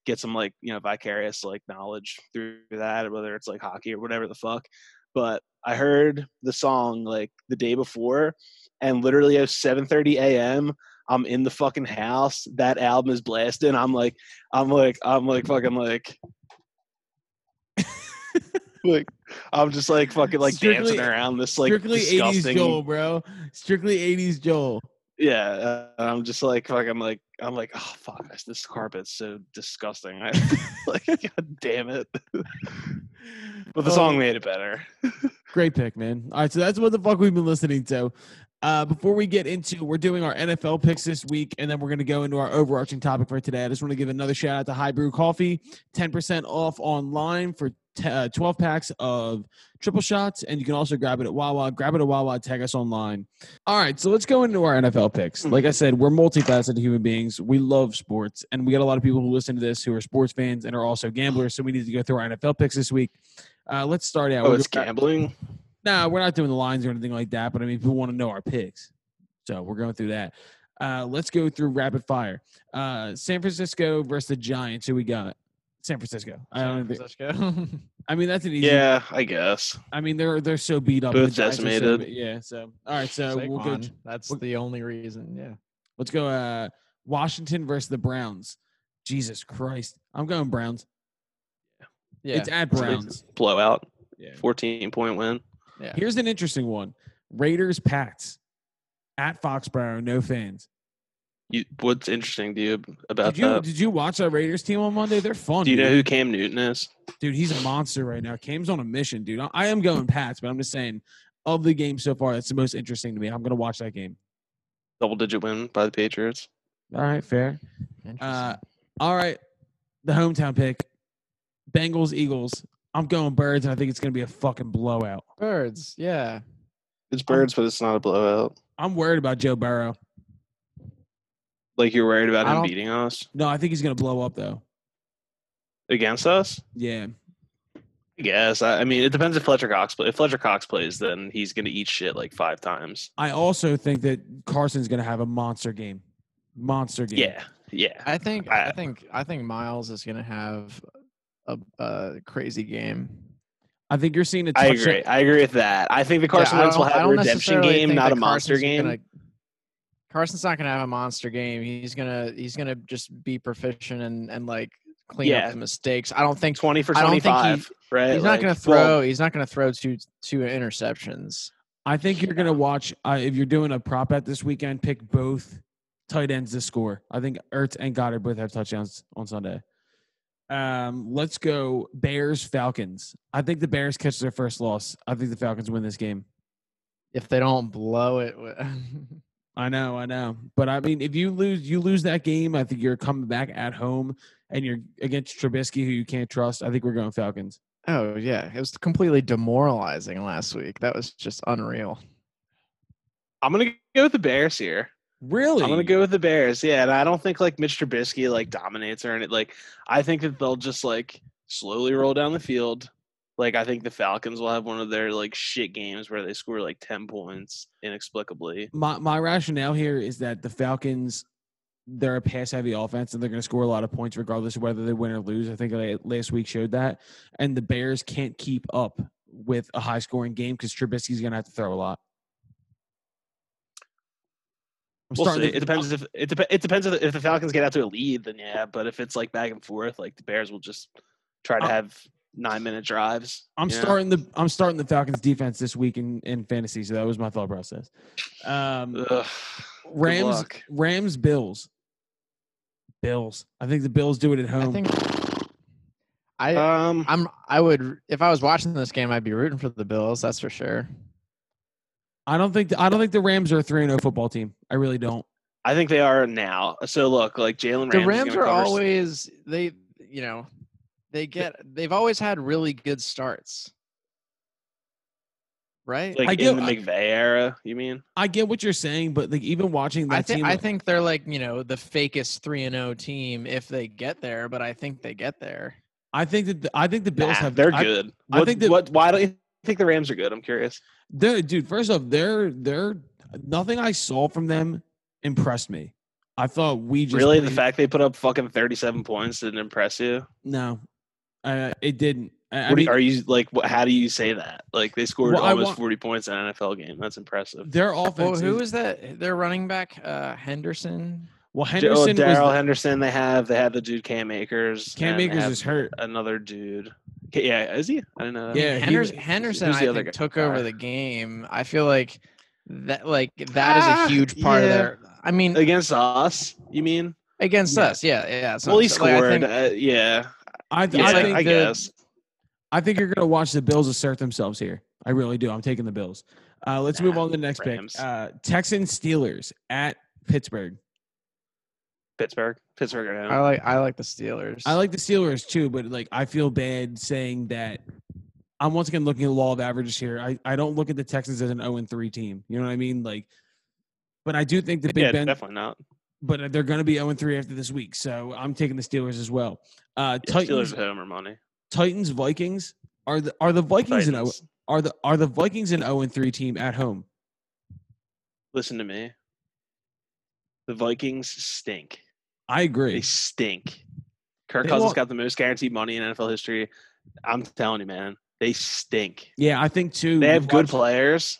get some like you know vicarious like knowledge through that, whether it's like hockey or whatever the fuck. But I heard the song like the day before, and literally at 7:30 a.m. I'm in the fucking house. That album is blasting. I'm like, I'm like, I'm like fucking like, like, I'm just like fucking like Strictly- dancing around this like Strictly 80s disgusting. Joel, bro. Strictly 80s Joel. Yeah, uh, I'm just like fuck. I'm like I'm like oh fuck this, this carpet's so disgusting. I like god damn it. but the Oh. song made it better. Great pick, man. All right, so that's what the fuck we've been listening to. Uh, before we get into, we're doing our NFL picks this week, and then we're going to go into our overarching topic for today. I just want to give another shout out to High Brew Coffee, ten percent off online for t- uh, twelve packs of triple shots, and you can also grab it at Wawa. Grab it at Wawa. Tag us online. All right, so let's go into our NFL picks. Like I said, we're multifaceted human beings. We love sports, and we got a lot of people who listen to this who are sports fans and are also gamblers. So we need to go through our NFL picks this week. Uh, let's start out. Oh, We're it's gambling. No, we're not doing the lines or anything like that, but I mean, people want to know our picks. So we're going through that. Uh, let's go through rapid fire. Uh, San Francisco versus the Giants. Who we got? San Francisco. I don't. Think, Francisco. I mean, that's an easy. Yeah, I guess. I mean, they're they're so beat up. Both the Giants so yeah. So all right. So we'll go. That's we'll- the only reason. Yeah. Let's go. Uh, Washington versus the Browns. Jesus Christ. I'm going Browns. Yeah. It's at It's Browns. Blowout. Yeah. 14 point win. Yeah. Here's an interesting one. Raiders Pats at Foxborough. No fans. You, what's interesting to you about Did you that? did you watch that Raiders team on Monday? They're fun. Do you know who Cam Newton is? Dude, he's a monster right now. Cam's on a mission, dude. I, I am going Pats, but I'm just saying, of the game so far, that's the most interesting to me. I'm gonna watch that game. Double digit win by the Patriots. All right, fair. Uh, all right, the hometown pick, Bengals Eagles. I'm going Birds, and I think it's gonna be a fucking blowout. Birds. Yeah. It's birds, but it's not a blowout. I'm worried about Joe Burrow. Like you're worried about I him don't- beating us No, I think he's gonna blow up though. against us. Yeah, I guess. I, I mean, it depends if Fletcher Cox play. If Fletcher Cox plays, then he's gonna eat shit like five times. I also think that Carson's gonna have a monster game. Monster game. Yeah, yeah. I think I, I- think I think Miles is gonna have a, a crazy game. I think you're seeing a I touchdown. agree. I agree with that. I think the Carson Yeah, Wentz will have a redemption game, not a monster Carson's game. gonna- Carson's not gonna have a monster game. He's gonna he's gonna just be proficient and and like clean Yeah. up the mistakes. I don't think Twenty for I don't think he- twenty-five. right? he's not Like, gonna well, throw. he's not gonna throw two two interceptions. I think you're gonna watch. Uh, if you're doing a prop bet this weekend, pick both tight ends to score. I think Ertz and Goedert both have touchdowns on Sunday. Um, let's go Bears Falcons. I think the Bears catch their first loss. I think the Falcons win this game. If they don't blow it, I know, I know. But I mean, if you lose, you lose that game. I think you're coming back at home and you're against Trubisky, who you can't trust. I think we're going Falcons. oh yeah, it was completely demoralizing last week. That was just unreal. I'm gonna go with the Bears here. Really? I'm gonna go with the Bears. Yeah, and I don't think like Mitch Trubisky like dominates or anything. Like I think that they'll just like slowly roll down the field. Like I think the Falcons will have one of their like shit games where they score like ten points inexplicably. My my rationale here is that the Falcons, they're a pass heavy offense and they're going to score a lot of points regardless of whether they win or lose. I think last week showed that. And the Bears can't keep up with a high scoring game because Trubisky's going to have to throw a lot. I'm We'll see. starting to- It depends if it, dep- it depends if, if the Falcons get out to a lead, then yeah. But if it's like back and forth, like the Bears will just try to Uh, have nine minute drives. I'm you know? starting the I'm starting the Falcons defense this week in, in fantasy, so that was my thought process. Um, Ugh, Rams. Rams Bills. Bills. I think the Bills do it at home. I think I Um, I'm I would if I was watching this game, I'd be rooting for the Bills. That's for sure. I don't think I don't think the Rams are a 3-0 football team. I really don't. I think they are now. So look, like Jalen The Rams gonna are cover s- always they you know they get they've always had really good starts, right? like I in get- the I- McVay era. You mean? I get what you're saying, but like even watching that I think team, I think they're like you know the fakest three and zero team if they get there, but I think they get there. I think that the, I think the Bills Nah, have they're I- good. I What, think that- what? Why don't you think the Rams are good? I'm curious. They're, dude, first off, they're they're nothing I saw from them impressed me. I thought we just really, the fact they put up fucking 37 points didn't impress you? no, uh, it didn't. I, I What do mean, are you like? What, how do you say that? Like they scored Well, I almost want- 40 points in an NFL game. That's impressive. their Well, offense. who is, is that? Their running back, uh, Henderson. well, J- oh, Henderson Darrell Henderson. They have they have the dude Cam Akers. Cam and Akers is hurt. Another dude. K- Yeah, is he? I don't know. That. Yeah, he Henderson, was- Henderson I think, guy? took over the game. I feel like that like that is Ah, a huge part of yeah. their. I mean, against us. You mean? against yeah. us, yeah, yeah. So, well, he so, like, I scored. think- uh, yeah, I, yeah. I I, think the- guess. I think you're gonna watch the Bills assert themselves here. I really do. I'm taking the Bills. Uh, let's move on to the next Rams. pick. Uh, Texans Steelers at Pittsburgh. Pittsburgh. Pittsburgh at home. I like I like the Steelers. I like the Steelers too, but like I feel bad saying that. I'm once again looking at law of averages here. I, I don't look at the Texans as an 0 and 3 team. You know what I mean? Like, but I do think the Big yeah, Ben. definitely not. But they're going to be 0 and 3 after this week, so I'm taking the Steelers as well. Uh, Yeah, Titans, Steelers at home or money. Titans, Vikings. Are the are the Vikings an 0 are the are the Vikings an 0 and 3 team at home? Listen to me. The Vikings stink. I agree. They stink. Kirk They Cousins won't- got the most guaranteed money in NFL history. I'm telling you, man, they stink. Yeah, I think too. They have good watch- players.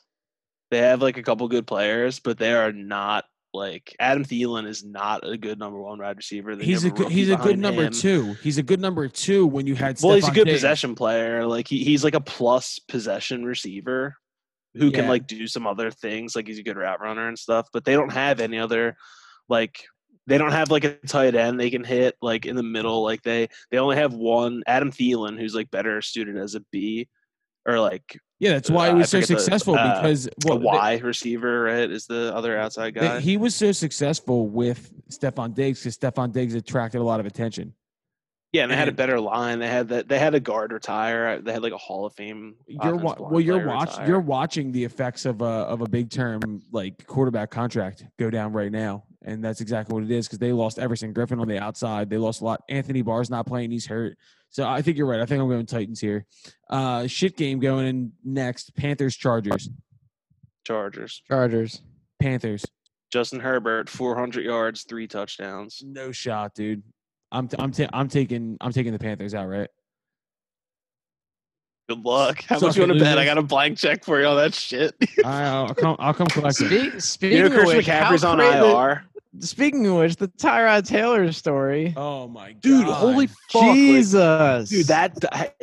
They have like a couple good players, but they are not like Adam Thielen is not a good number one wide receiver. They He's a good, he's a good number him. two. He's a good number two when you had. Well, he's a good Diggs. possession player. Like he, he's like a plus possession receiver who can like do some other things. Like he's a good route runner and stuff. But they don't have any other like they don't have like a tight end they can hit like in the middle. Like they they only have one Adam Thielen who's like better suited as a B or like Yeah, that's why he Uh, I was so forget the- successful uh, because well, a Y receiver, right? Is the other outside they- guy. he was so successful with Stefon Diggs because Stefon Diggs attracted a lot of attention. Yeah, and they had a better line. They had that. They had a guard retire. They had like a Hall of Fame. You're wa- well, you're player watch retire. you're watching the effects of a of a big term like quarterback contract go down right now, and that's exactly what it is because they lost Everson Griffen on the outside. They lost a lot. Anthony Barr's not playing; he's hurt. So I think you're right. I think I'm going Titans here. Uh, shit game going in next. Panthers Chargers. Chargers. Chargers. Panthers. Justin Herbert, 400 yards, three touchdowns. No shot, dude. I'm t- I'm ta- I'm taking I'm taking the Panthers out, right? Good luck. How Suck much you want to bet? I got a blank check for you on that shit. I, uh, I'll come I'll come collect it. Speak, speaking you know, Chris of which, how McCaffrey's on cra- the- Speaking of which, the Tyrod Taylor story. Oh my god, Dude, holy fuck. like, Jesus, dude, that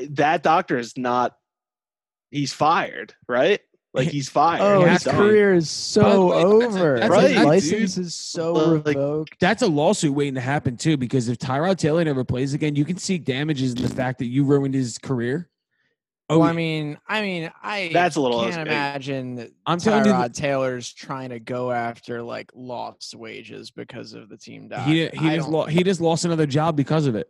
that doctor is not. He's fired, right? Like he's fired. Oh, Yeah, his done. career is By the so way, that's a- over. that's a His license dude. is so Like- revoked. That's a lawsuit waiting to happen too. Because if Tyrod Taylor never plays again, you can seek damages in the fact that you ruined his career. Oh, well, I mean, I mean, I That's a little can't big. imagine that I'm telling you, Tyrod Taylor's trying to go after like lost wages because of the team died. he he I just lo- he just lost another job because of it.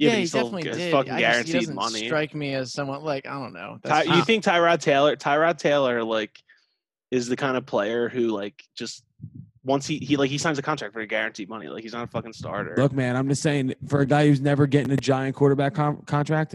Yeah, yeah, he he still definitely did. fucking I just, he doesn't money. strike me as someone like I don't know. Ty- you think Tyrod Taylor? Tyrod Taylor like is the kind of player who like just once he he like he signs a contract for guaranteed money. Like he's not a fucking starter. Look, man, I'm just saying for a guy who's never getting a giant quarterback con- contract,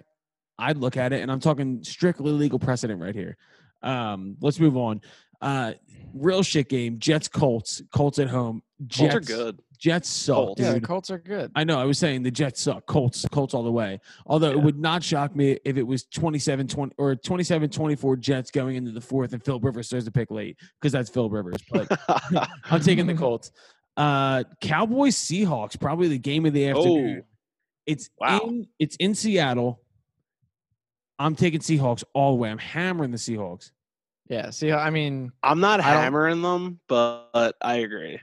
I'd look at it, and I'm talking strictly legal precedent right here. Um, let's move on. Uh, real shit game. Jets Colts. Colts at home. Jets Colts are good. Jets suck, Colts. yeah, the. Colts are good. I know. I was saying the Jets suck. Colts, Colts all the way. Although it would not shock me if it was 27 20 or 27 24 Jets going into the fourth and Phil Rivers starts to pick late because that's Phil Rivers. But I'm taking the Colts. Uh, Cowboys Seahawks, probably the game of the afternoon. oh, It's Wow. in it's in Seattle. I'm taking Seahawks all the way. I'm hammering the Seahawks. Yeah. See, I mean, I'm not I don't- hammering them, but I agree.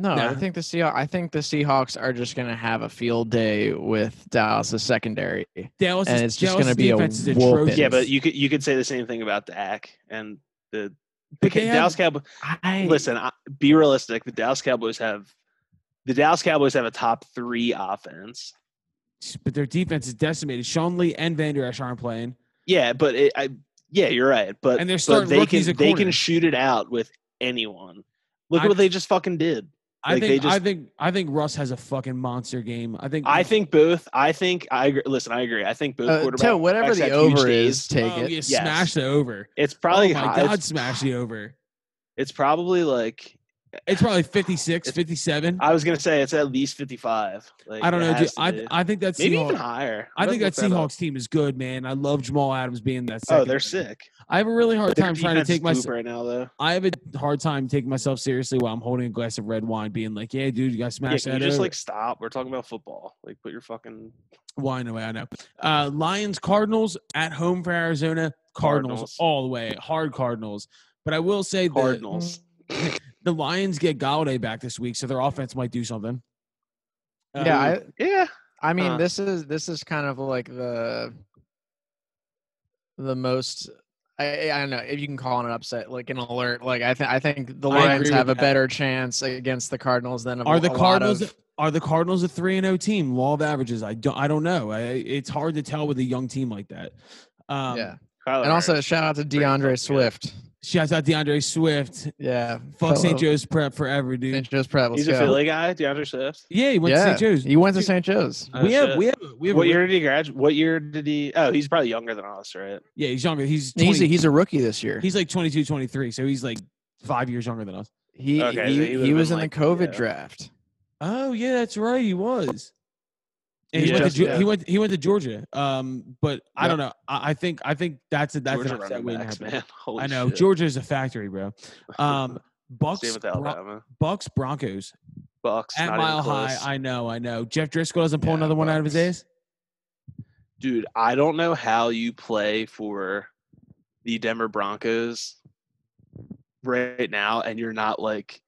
No, Nah. I think the Seahawks. I think the Seahawks are just going to have a field day with Dallas' secondary. Dallas And it's just gonna be a defense is atrocious. Yeah, but you could you could say the same thing about Dak and the the Ca- they Dallas have- Cowboys. I Listen, I- be realistic. The Dallas Cowboys have the Dallas Cowboys have a top three offense. but their defense is decimated. Sean Lee and Van Der Esch aren't playing. Yeah, but it, I yeah, you're right. But And they're but starting they rookies can they can shoot it out with anyone. Look I- what they just fucking did. I Like, they think I think I think Russ has a fucking monster game. I think I think both. I think I agree. Listen, I agree. I think both uh, quarterbacks tell whatever have the huge over days. is, take oh, it. yeah, smash the over. It's probably oh my high- god, it's, smash the over. it's probably like It's probably 56, It's- 57. I was gonna say it's at least fifty five. Like I don't know, dude. I. I think that maybe Seahawks, even higher. I think that Let's up. Seahawks team is good, man. I love Jamal Adams being that. Oh, they're secondary. sick. I have a really hard Their time trying to take my. poop right now, though. I have a hard time taking myself seriously while I'm holding a glass of red wine, being like, "Yeah, dude, you got to Yeah, smash can that you just over." like stop? We're talking about football. Like, put your fucking wine away. I know. Uh, Lions, Cardinals at home for Arizona. Cardinals, Cardinals. all the way, hard Cardinals. But I will say that Cardinals. the Lions get Golladay back this week, so their offense might do something. Uh, Yeah, I, Yeah, I mean, Huh. this is this is kind of like the the most. I, I don't know if you can call it an upset, like an alert. Like I think I think the Lions have a that. better chance against the Cardinals than a, are the a lot Cardinals of- are the Cardinals a three and O team? Law of averages. I don't. I don't know. I, it's hard to tell with a young team like that. Um, yeah, Kyler and also Murray. shout out to pretty fucking DeAndre good. Swift. Shouts out DeAndre Swift. Yeah, Fuck St. Joe's Prep forever, dude. St. Joe's Prep. Let's he's a go. Philly guy, DeAndre Swift. Yeah, he went yeah, to St. Joe's. he went to St. Joe's. Oh, we have we have we have. What a- year did he graduate? What year did he? Oh, he's probably younger than us, right? Yeah, he's younger. He's 20, He's a, he's a rookie this year. he's like 22, 23, so he's like five years younger than us. He Okay, so he, he he, was in like- the COVID yeah. draft. Oh yeah, that's right. He was. And he Yeah. went to Ge- Yeah. he went he went to Georgia. Um, but I don't know. I, I think I think that's a that's Georgia an upset running waiting to backs, happen. man. I know shit. Georgia's a factory, bro. Um, Bucks Same with Bron- Alabama. Bucks Broncos Bucks at not Mile even High. I know, I know. Jeff Driskel doesn't pull Yeah, another one out of his ass. Dude, I don't know how you play for the Denver Broncos right now, and you're not like,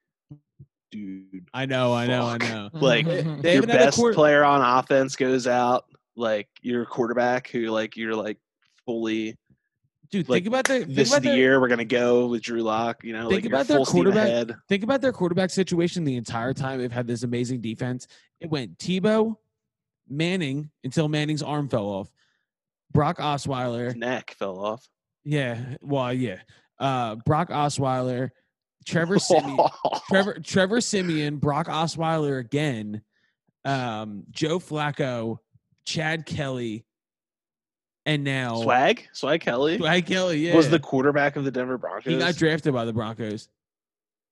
dude, I know, I know, I know. like They your haven't had a best quarter- player on offense goes out, like your quarterback who like you're like fully Dude, like, think about the think this is about the their, year we're gonna go with Drew Lock. You know, Think like about their quarterback- think about their quarterback situation the entire time they've had this amazing defense. It went Tebow, Manning until Manning's arm fell off. Brock Osweiler, His neck fell off. Yeah, well, yeah. Uh, Brock Osweiler, Trevor Siemian, Trevor Trevor Siemian, Brock Osweiler again, um, Joe Flacco, Chad Kelly, and now Swag, Swag Kelly Swag Kelly. Yeah, was the quarterback of the Denver Broncos. he got drafted by the Broncos.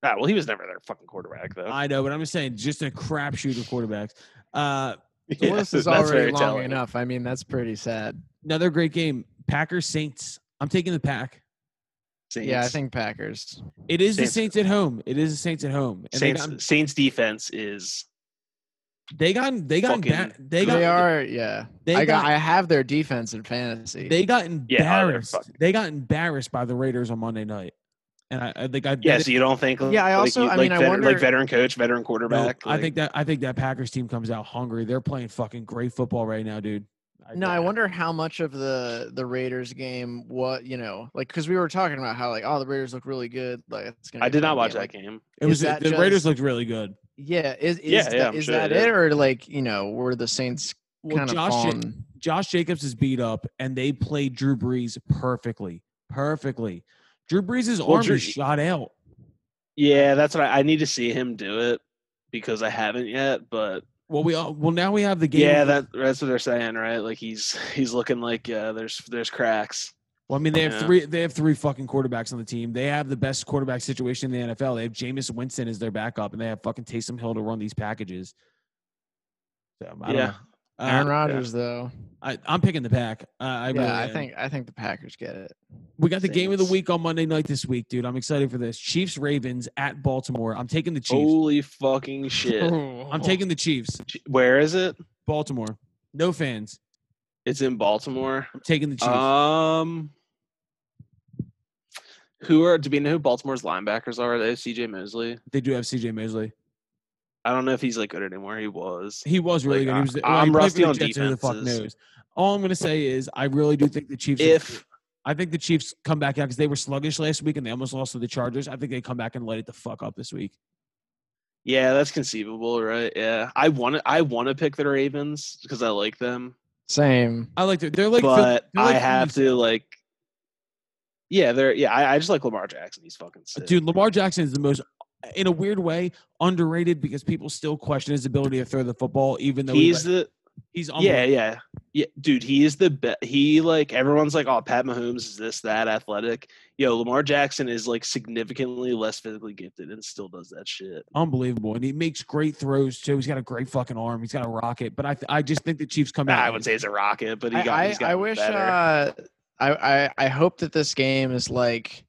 ah, well, he was never their fucking quarterback though. I know, but I'm just saying, just a crapshoot of quarterbacks. Uh, The Yeah, list is already long telling. enough. I mean, that's pretty sad. another great game. Packers Saints. I'm taking the pack. Yeah, I think Packers. It is Saints. the Saints at home. It is the Saints at home. And Saints got- Saints defense is They got they got Fucking- embar- they They, are, yeah. they I got, got- I have their defense in fantasy. they got Yeah, they're embarrassed. fucking- they got embarrassed by the Raiders on Monday night, and I, I think I Yeah, so you don't think? Yeah, I also- you- I like mean, I veteran, wonder- like veteran coach, veteran No, quarterback. I think that I think that Packers team comes out hungry. They're playing fucking great football right now, dude. No, I wonder how much of the the Raiders game what you know, like because we were talking about how like oh the Raiders look really good. Like it's gonna. I did not watch game. that Like, game. it was is that the Raiders looked really good. yeah, is is Yeah, that, yeah, I'm is sure that they it or like you know were the Saints Well, kind of Josh Ja- Josh Jacobs is beat up, and they played Drew Brees perfectly, perfectly. Drew Brees' Well, arm Drew- is shot out. Yeah, that's what I, I need to see him do it because I haven't yet. But Well, we all, well now we have the game. yeah, that that's what they're saying, right? Like he's he's looking like uh, there's there's cracks. Well, I mean, they have Yeah. three. They have three fucking quarterbacks on the team. They have the best quarterback situation in the NFL. They have Jameis Winston as their backup, and they have fucking Taysom Hill to run these packages. So I don't Yeah. know. Uh, Aaron Rodgers though. I, I'm picking the pack. Uh, I yeah, really I am. think I think the Packers get it. we got the game of the week on Monday night this week, dude. I'm excited for this. Chiefs Ravens at Baltimore. I'm taking the Chiefs. Holy fucking shit! I'm taking the Chiefs. Where is it? Baltimore. No fans. It's in Baltimore. I'm taking the Chiefs. Um, who are? Do we know who Baltimore's linebackers are? They have C.J. Mosley. they do have CJ Mosley. I don't know if he's like good anymore. He was. He was really Like, good. He was, I- well, he I'm played for rusty the on Jets, so who the fuck defenses. knows. All I'm going to say is I really do think the Chiefs. If I think the Chiefs come back out because they were sluggish last week and they almost lost to the Chargers. I think they come back and light it the fuck up this week. yeah, that's conceivable, right? Yeah, I want to. I want to pick the Ravens because I like them, Same. I like it. They're like, but they're I have to like. Yeah, they're yeah. I, I just like Lamar Jackson. He's fucking sick. Dude, Lamar Jackson is the most, in a weird way, underrated because people still question his ability to throw the football, even though he's he's the he's yeah yeah yeah dude. He is the best. He like everyone's like, oh, Pat Mahomes is this that athletic. Yo, Lamar Jackson is like significantly less physically gifted and still does that shit. unbelievable, and he makes great throws too. He's got a great fucking arm. He's got a rocket, but I th- I just think the Chiefs come out. I would say it's a rocket, but he I, got. I, he's I wish better. uh I, I I hope that this game is like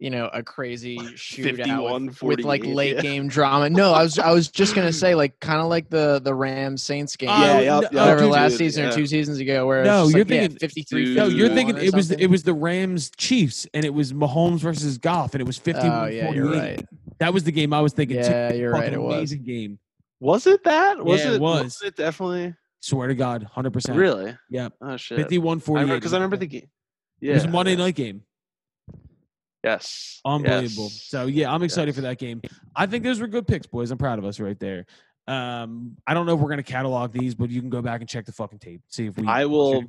you know a crazy shootout with, with like late yeah. game drama. No, I was I was just gonna say like kind of like the the Rams Saints game. Yeah, oh, no, yup, oh, whatever dude, last dude, season or two seasons ago, where No, you're like, yeah, thinking- 53 Dude. No, you're thinking it was it was the Rams Chiefs, and it was Mahomes versus Goff, and it was 51 Oh yeah, you're right. That was the game I was thinking. too. Yeah, you're right. Fucking It was. amazing game. Was it that? Was Yeah, it it? was. it definitely? Swear to God, 100. percent Really? Yeah. Oh shit. 51 48. Because I, remember the game. Yeah. It was a Monday night game. Yes. Unbelievable. yes. So yeah, I'm excited for that game. I think those were good picks, boys. I'm proud of us right there. Um, I don't know if we're gonna catalog these, but you can go back and check the fucking tape. See if we. I will.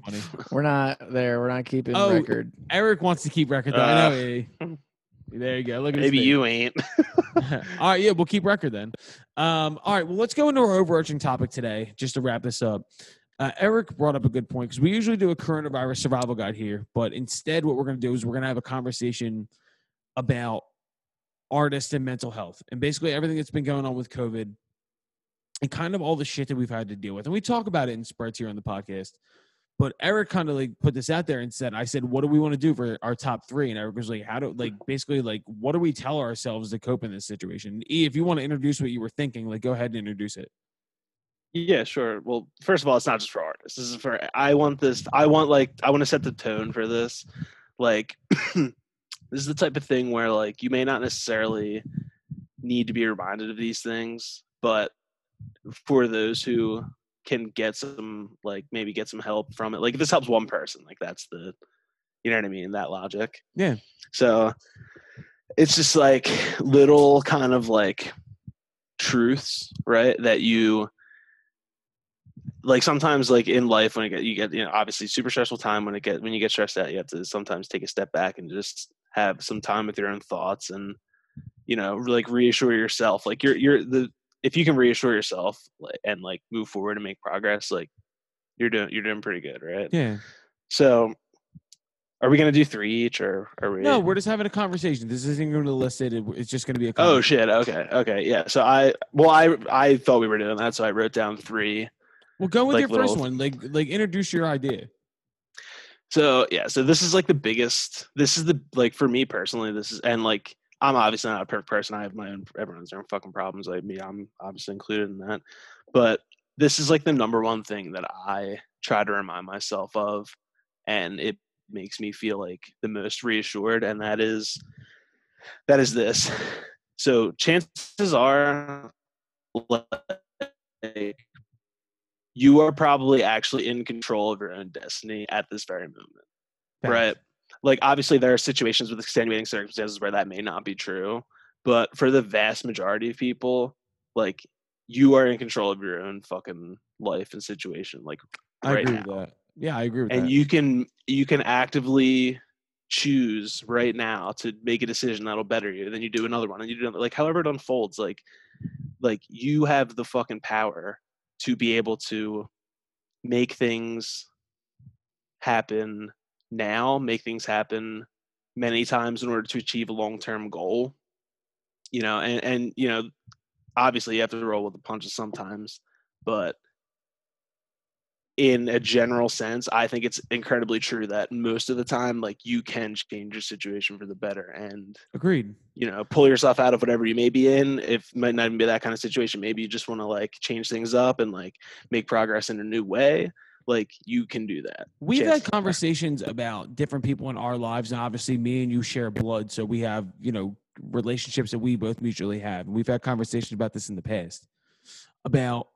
We're not there. We're not keeping Oh, record. Eric wants to keep record. Though. I Uh, know. eh? There you go. Look at Maybe you ain't. all right, yeah, we'll keep record then. Um, all right, well, let's go into our overarching topic today, just to wrap this up. Uh, Eric brought up a good point because we usually do a coronavirus survival guide here, but instead, what we're going to do is we're going to have a conversation about artists and mental health and basically everything that's been going on with COVID and kind of all the shit that we've had to deal with. And we talk about it in spurts here on the podcast. But Eric kind of like put this out there and said, I said, what do we want to do for our top three? And Eric was like, how do like basically like what do we tell ourselves to cope in this situation? E, if you want to introduce what you were thinking, like go ahead and introduce it. Yeah, sure. Well, first of all, it's not just for artists. This is for I want this I want like I want to set the tone for this. Like this is the type of thing where like you may not necessarily need to be reminded of these things, but for those who can get some like maybe get some help from it. Like if this helps one person, like that's the you know what I mean, that logic. Yeah. So it's just like little kind of like truths, right? That you like sometimes like in life when you get you get you know obviously super stressful time when it get when you get stressed out you have to sometimes take a step back and just have some time with your own thoughts and you know like reassure yourself like you're you're the if you can reassure yourself and like move forward and make progress like you're doing you're doing pretty good right Yeah. so are we gonna do three each or are we No, we're just having a conversation. This isn't going to list it. It's just going to be a oh shit okay okay yeah so i well i i thought we were doing that so i wrote down three Well, go with like your first little- one. Like like introduce your idea. So yeah, so this is like the biggest. This is the like for me personally. This is and like I'm obviously not a perfect person. I have my own everyone's their own fucking problems. Like me, I'm obviously included in that. But this is like the number one thing that I try to remind myself of, and it makes me feel like the most reassured, and that is that is this. So chances are, like, you are probably actually in control of your own destiny at this very moment, Facts. right? Like, obviously, there are situations with extenuating circumstances where that may not be true, but for the vast majority of people, like, you are in control of your own fucking life and situation. Like, I right agree now. with that. Yeah, I agree with and that. you can you can actively choose right now to make a decision that'll better you then you do another one and you do another, like however it unfolds like like you have the fucking power to be able to make things happen now make things happen many times in order to achieve a long-term goal you know and and you know obviously you have to roll with the punches sometimes but in a general sense, I think it's incredibly true that most of the time, like you can change your situation for the better and, Agreed. you know, pull yourself out of whatever you may be in. If it might not even be that kind of situation, maybe you just want to like change things up and like make progress in a new way. Like you can do that. We've had conversations about different people in our lives, and obviously, me and you share blood, so we have you know relationships that we both mutually have. And we've had conversations about this in the past about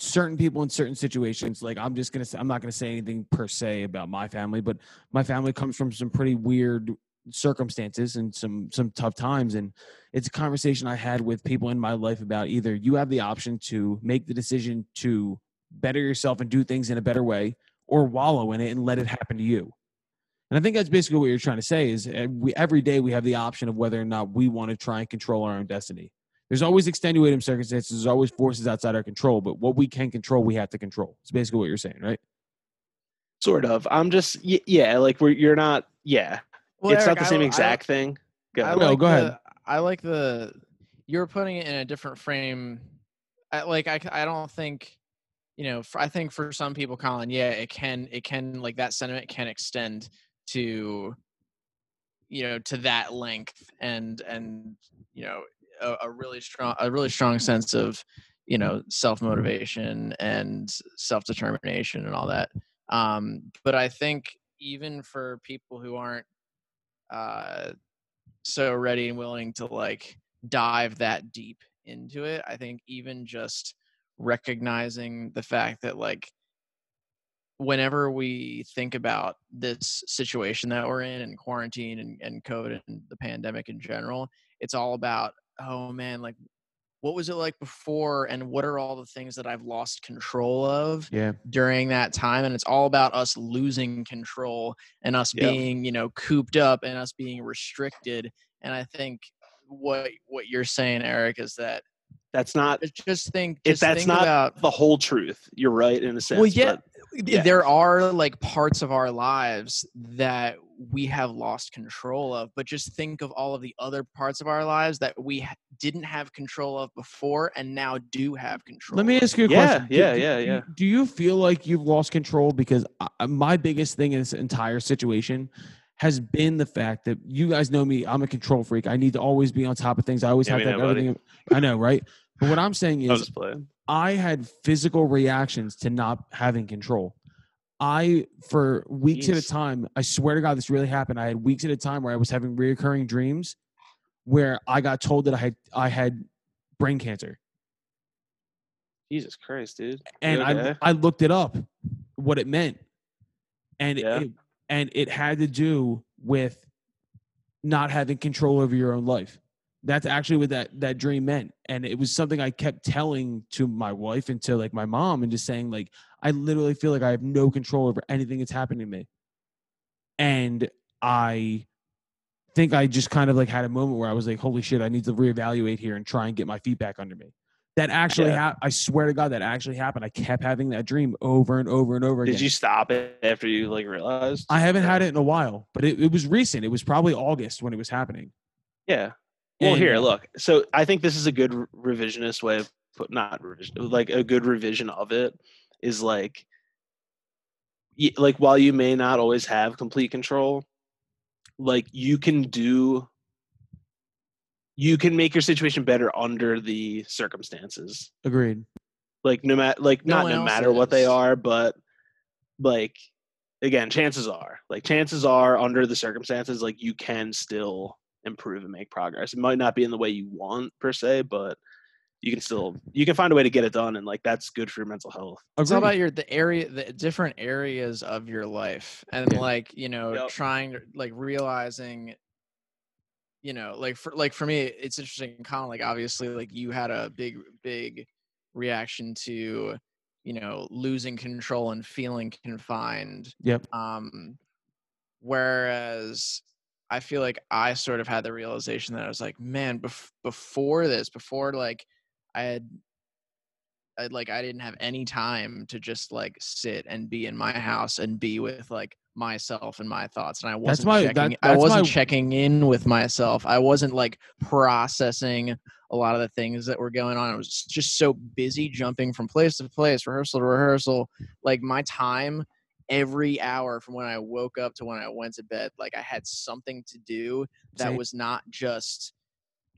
certain people in certain situations. Like I'm just gonna, say, I'm not gonna say anything per se about my family, but my family comes from some pretty weird circumstances and some some tough times and it's a conversation i had with people in my life about either you have the option to make the decision to better yourself and do things in a better way or wallow in it and let it happen to you. And I think that's basically what you're trying to say is uh, we, every day we have the option of whether or not we want to try and control our own destiny. There's always extenuating circumstances, there's always forces outside our control, but what we can control, we have to control. It's basically what you're saying, right? Sort of. I'm just y- yeah, like we're you're not yeah. Well, it's Eric, not the same I- exact thing. Go I ahead. Well, like go the, ahead. I like the you're putting it in a different frame. I, like I, c- I don't think you know. For, I think for some people, Colin, yeah, it can it can like that sentiment can extend to you know to that length and and you know a, a really strong a really strong sense of you know self motivation and self determination and all that. Um, but I think even for people who aren't uh, so ready and willing to like dive that deep into it, I think even just recognizing the fact that like whenever we think about this situation that we're in and quarantine and, and COVID and the pandemic in general, it's all about, oh man, like what was it like before and what are all the things that I've lost control of Yeah. during that time and it's all about us losing control and us Yeah. being you know cooped up and us being restricted and i think what what you're saying eric is that That's not just- just think If that's think not about the whole truth. You're right in a sense. well yeah, but yeah. there are like parts of our lives that we have lost control of but just think of all of the other parts of our lives that we didn't have control of before and now do have control Let me ask you a Yeah, question. Yeah, do- yeah, do, yeah. Do you feel like you've lost control? Because I, my biggest thing in this entire situation has been the fact that you guys know me. I'm a control freak. I need to always be on top of things. I always Yeah, have we to have know, buddy. everything. I know, right? But what I'm saying is, just. I had physical reactions to not having control. I, for weeks at a time, I swear to God, this really happened. I had weeks at a time where I was having reoccurring dreams where I got told that I had I had brain cancer. Jesus Christ, dude. And okay? I I looked it up, what it meant, and Yeah. it, and it had to do with not having control over your own life. That's actually what that that dream meant, and it was something I kept telling to my wife and to like my mom, and just saying like I literally feel like I have no control over anything that's happening to me, and I think I just kind of like had a moment where I was like, holy shit, I need to reevaluate here and try and get my feet back under me. That actually Yeah. happened. I swear to God, that actually happened. I kept having that dream over and over and over again. Did you stop it after you like realized? I haven't had it in a while, but it, it was recent. It was probably August when it was happening. Yeah. Well, And, here, look. So I think this is a good revisionist way of put not revision, like a good revision of it is like, like while you may not always have complete control, like you can do, you can make your situation better under the circumstances. Agreed. Like no matter like No not no matter what they are, but like again, chances are like chances are under the circumstances, like you can still improve and make progress. It might not be in the way you want per se, but you can still you can find a way to get it done and like that's good for your mental health. It's all about your the area, the different areas of your life, and Yeah. like you know, Yep. trying to like realizing, you know, like for like for me, it's interesting. Colin, like obviously, like you had a big big reaction to, you know, losing control and feeling confined. Yep. Um, whereas I feel like I sort of had the realization that I was like, man, bef- before this, before like I had I, like I didn't have any time to just like sit and be in my house and be with like myself and my thoughts and I wasn't my- checking that- I wasn't my- checking in with myself. I wasn't like processing a lot of the things that were going on. I was just so busy jumping from place to place, rehearsal to rehearsal. Like my time every hour from when I woke up to when I went to bed, like I had something to do that Same. was not just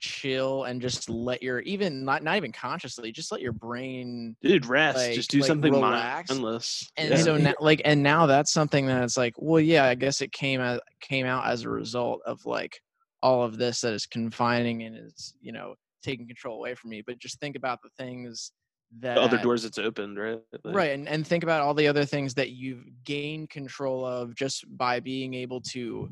chill and just let your even not not even consciously just let your brain Dude, rest. Like- Just do like, something relax. mindless. and Yeah. so now like and now that's something that's like well yeah i guess it came as came out as a result of like all of this that is confining and is you know taking control away from me but just think about the things that the other doors it's opened, right? Like, right and, and think about all the other things that you've gained control of just by being able to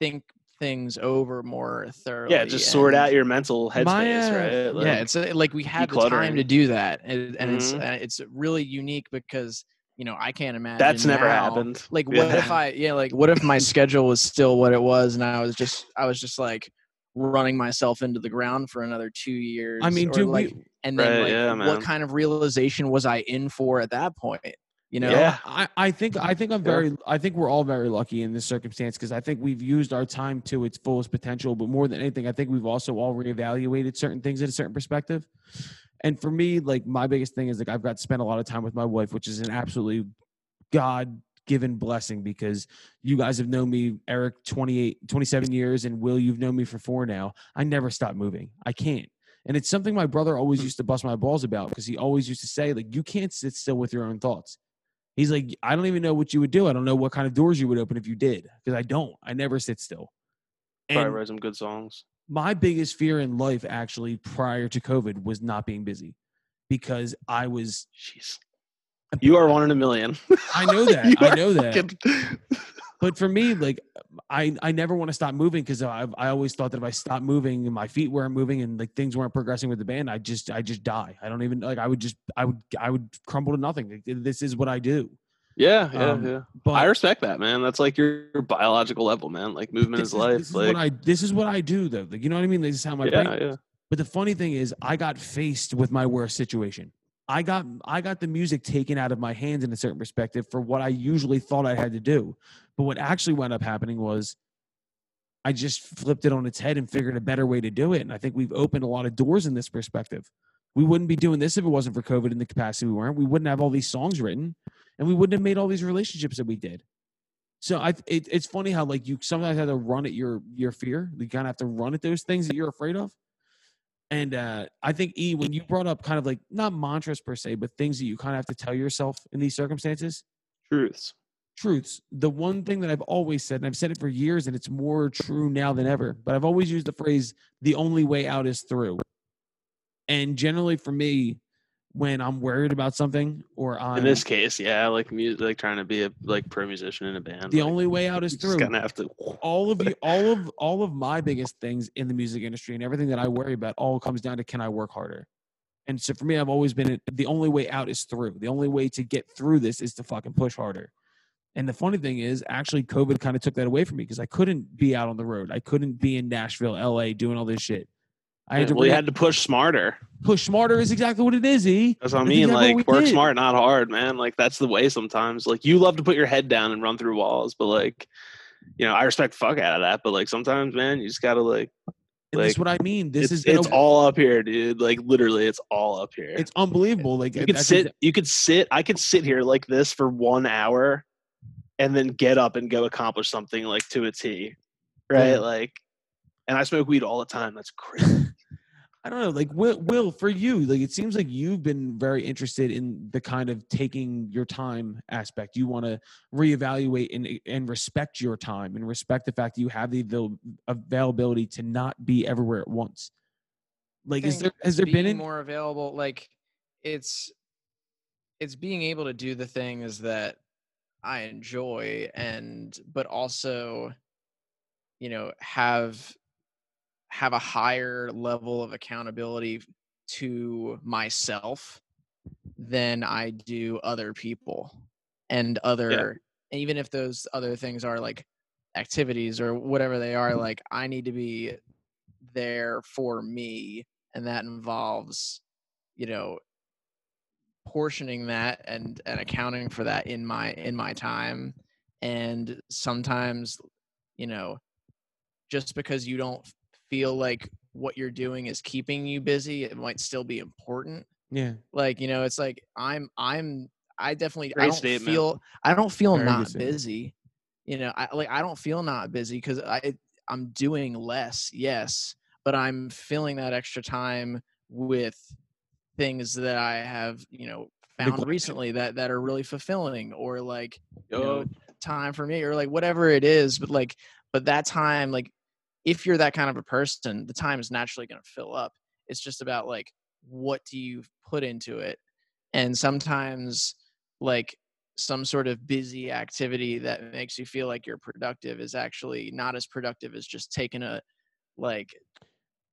think things over more thoroughly Yeah, just sort out your mental headspace, My, right? Like, yeah it's uh, like we had the time to do that and, and it's Mhm. uh, it's really unique because you know i can't imagine that's never now- happened. like Yeah. what if i yeah like what if my schedule was still what it was and i was just i was just like running myself into the ground for another two years I mean, dude, like we, and then Right, like yeah, what kind of realization was i in for at that point you know Yeah. I, I think I think I'm Yeah. very I think we're all very lucky in this circumstance because I think we've used our time to its fullest potential. But more than anything, I think we've also all reevaluated certain things at a certain perspective. And for me, like my biggest thing is like I've got to spend a lot of time with my wife, which is an absolutely God given blessing because you guys have known me, Eric, 28, 27 years, and Wil, you've known me for four now. I never stop moving. I can't. And it's something my brother always hmm. used to bust my balls about because he always used to say, like, you can't sit still with your own thoughts. He's like, I don't even know what you would do. I don't know what kind of doors you would open if you did, because I don't. I never sit still. Probably write some good songs. my biggest fear in life, actually, prior to COVID, was not being busy, because I was. Jeez. You are one in a million. I know that. I know that. fucking- But for me, like, I I never want to stop moving because I I always thought that if I stopped moving and my feet weren't moving and like things weren't progressing with the band, I just I just die. I don't even like I would just I would I would crumble to nothing. Like, this is what I do. yeah, yeah, Um, yeah. But I respect that, man. That's like your, your biological level, man. Like movement is is, life. this is like, what I this is what I do though. Like, you know what I mean? This is how my yeah, brain. yeah. But the funny thing is, I got faced with my worst situation. I got I got the music taken out of my hands in a certain perspective for what I usually thought I had to do. But what actually wound up happening was I just flipped it on its head and figured a better way to do it. And I think we've opened a lot of doors in this perspective. We wouldn't be doing this if it wasn't for COVID in the capacity we weren't. We wouldn't have all these songs written, and we wouldn't have made all these relationships that we did. So I, it, it's funny how like you sometimes have to run at your your fear. You kind of have to run at those things that you're afraid of. And uh, I think E, when you brought up kind of like not mantras per se, but things that you kind of have to tell yourself in these circumstances, Truths. truths. The one thing that I've always said, and I've said it for years, and it's more true now than ever, but I've always used the phrase, the only way out is through. And generally for me, when I'm worried about something or I'm In this case, yeah, like music, like trying to be a like pro musician in a band. the like, only way out is through. gonna have to. all of you all of all of my biggest things in the music industry and everything that I worry about all comes down to can I work harder? And so for me, I've always been the only way out is through. The only way to get through this is to fucking push harder. And the funny thing is, actually, COVID kind of took that away from me because I couldn't be out on the road. I couldn't be in Nashville, LA, doing all this shit. I had to well, you had to push smarter. push smarter. Is exactly what it is. E. That's what I mean. what like work did. smart, not hard, man. Like that's the way sometimes. Like you love to put your head down and run through walls, but like, you know, I respect fuck out of that. But like sometimes, man, you just gotta like. Like, is what I mean. This it's is it's all up here, dude. Like literally, it's all up here. it's unbelievable. Like you could sit. You could sit. I could sit here like this for one hour, and then get up and go accomplish something like to a T, right? Yeah. Like, and I smoke weed all the time. That's crazy. I don't know, like Wil, Wil, for you, like it seems like you've been very interested in the kind of taking your time aspect. You want to reevaluate and and respect your time and respect the fact that you have the avail- availability to not be everywhere at once. Like, is there has there been in, more available like it's it's being able to do the things that i enjoy and but also you know have have a higher level of accountability to myself than i do other people and other and even if those other things are like activities or whatever they are mm-hmm. like i need to be there for me and that involves you know portioning that and and accounting for that in my in my time. And sometimes you know just because you don't feel like what you're doing is keeping you busy it might still be important yeah, like you know it's like i'm i'm i definitely i don't statement. feel i don't feel Very not busy you know i like i don't feel not busy because i i'm doing less yes but i'm filling that extra time with things that i have you know found Neglected. recently that that are really fulfilling or like you know, time for me or like whatever it is but like but that time like if you're that kind of a person the time is naturally going to fill up it's just about like what do you put into it and sometimes like some sort of busy activity that makes you feel like you're productive is actually not as productive as just taking a like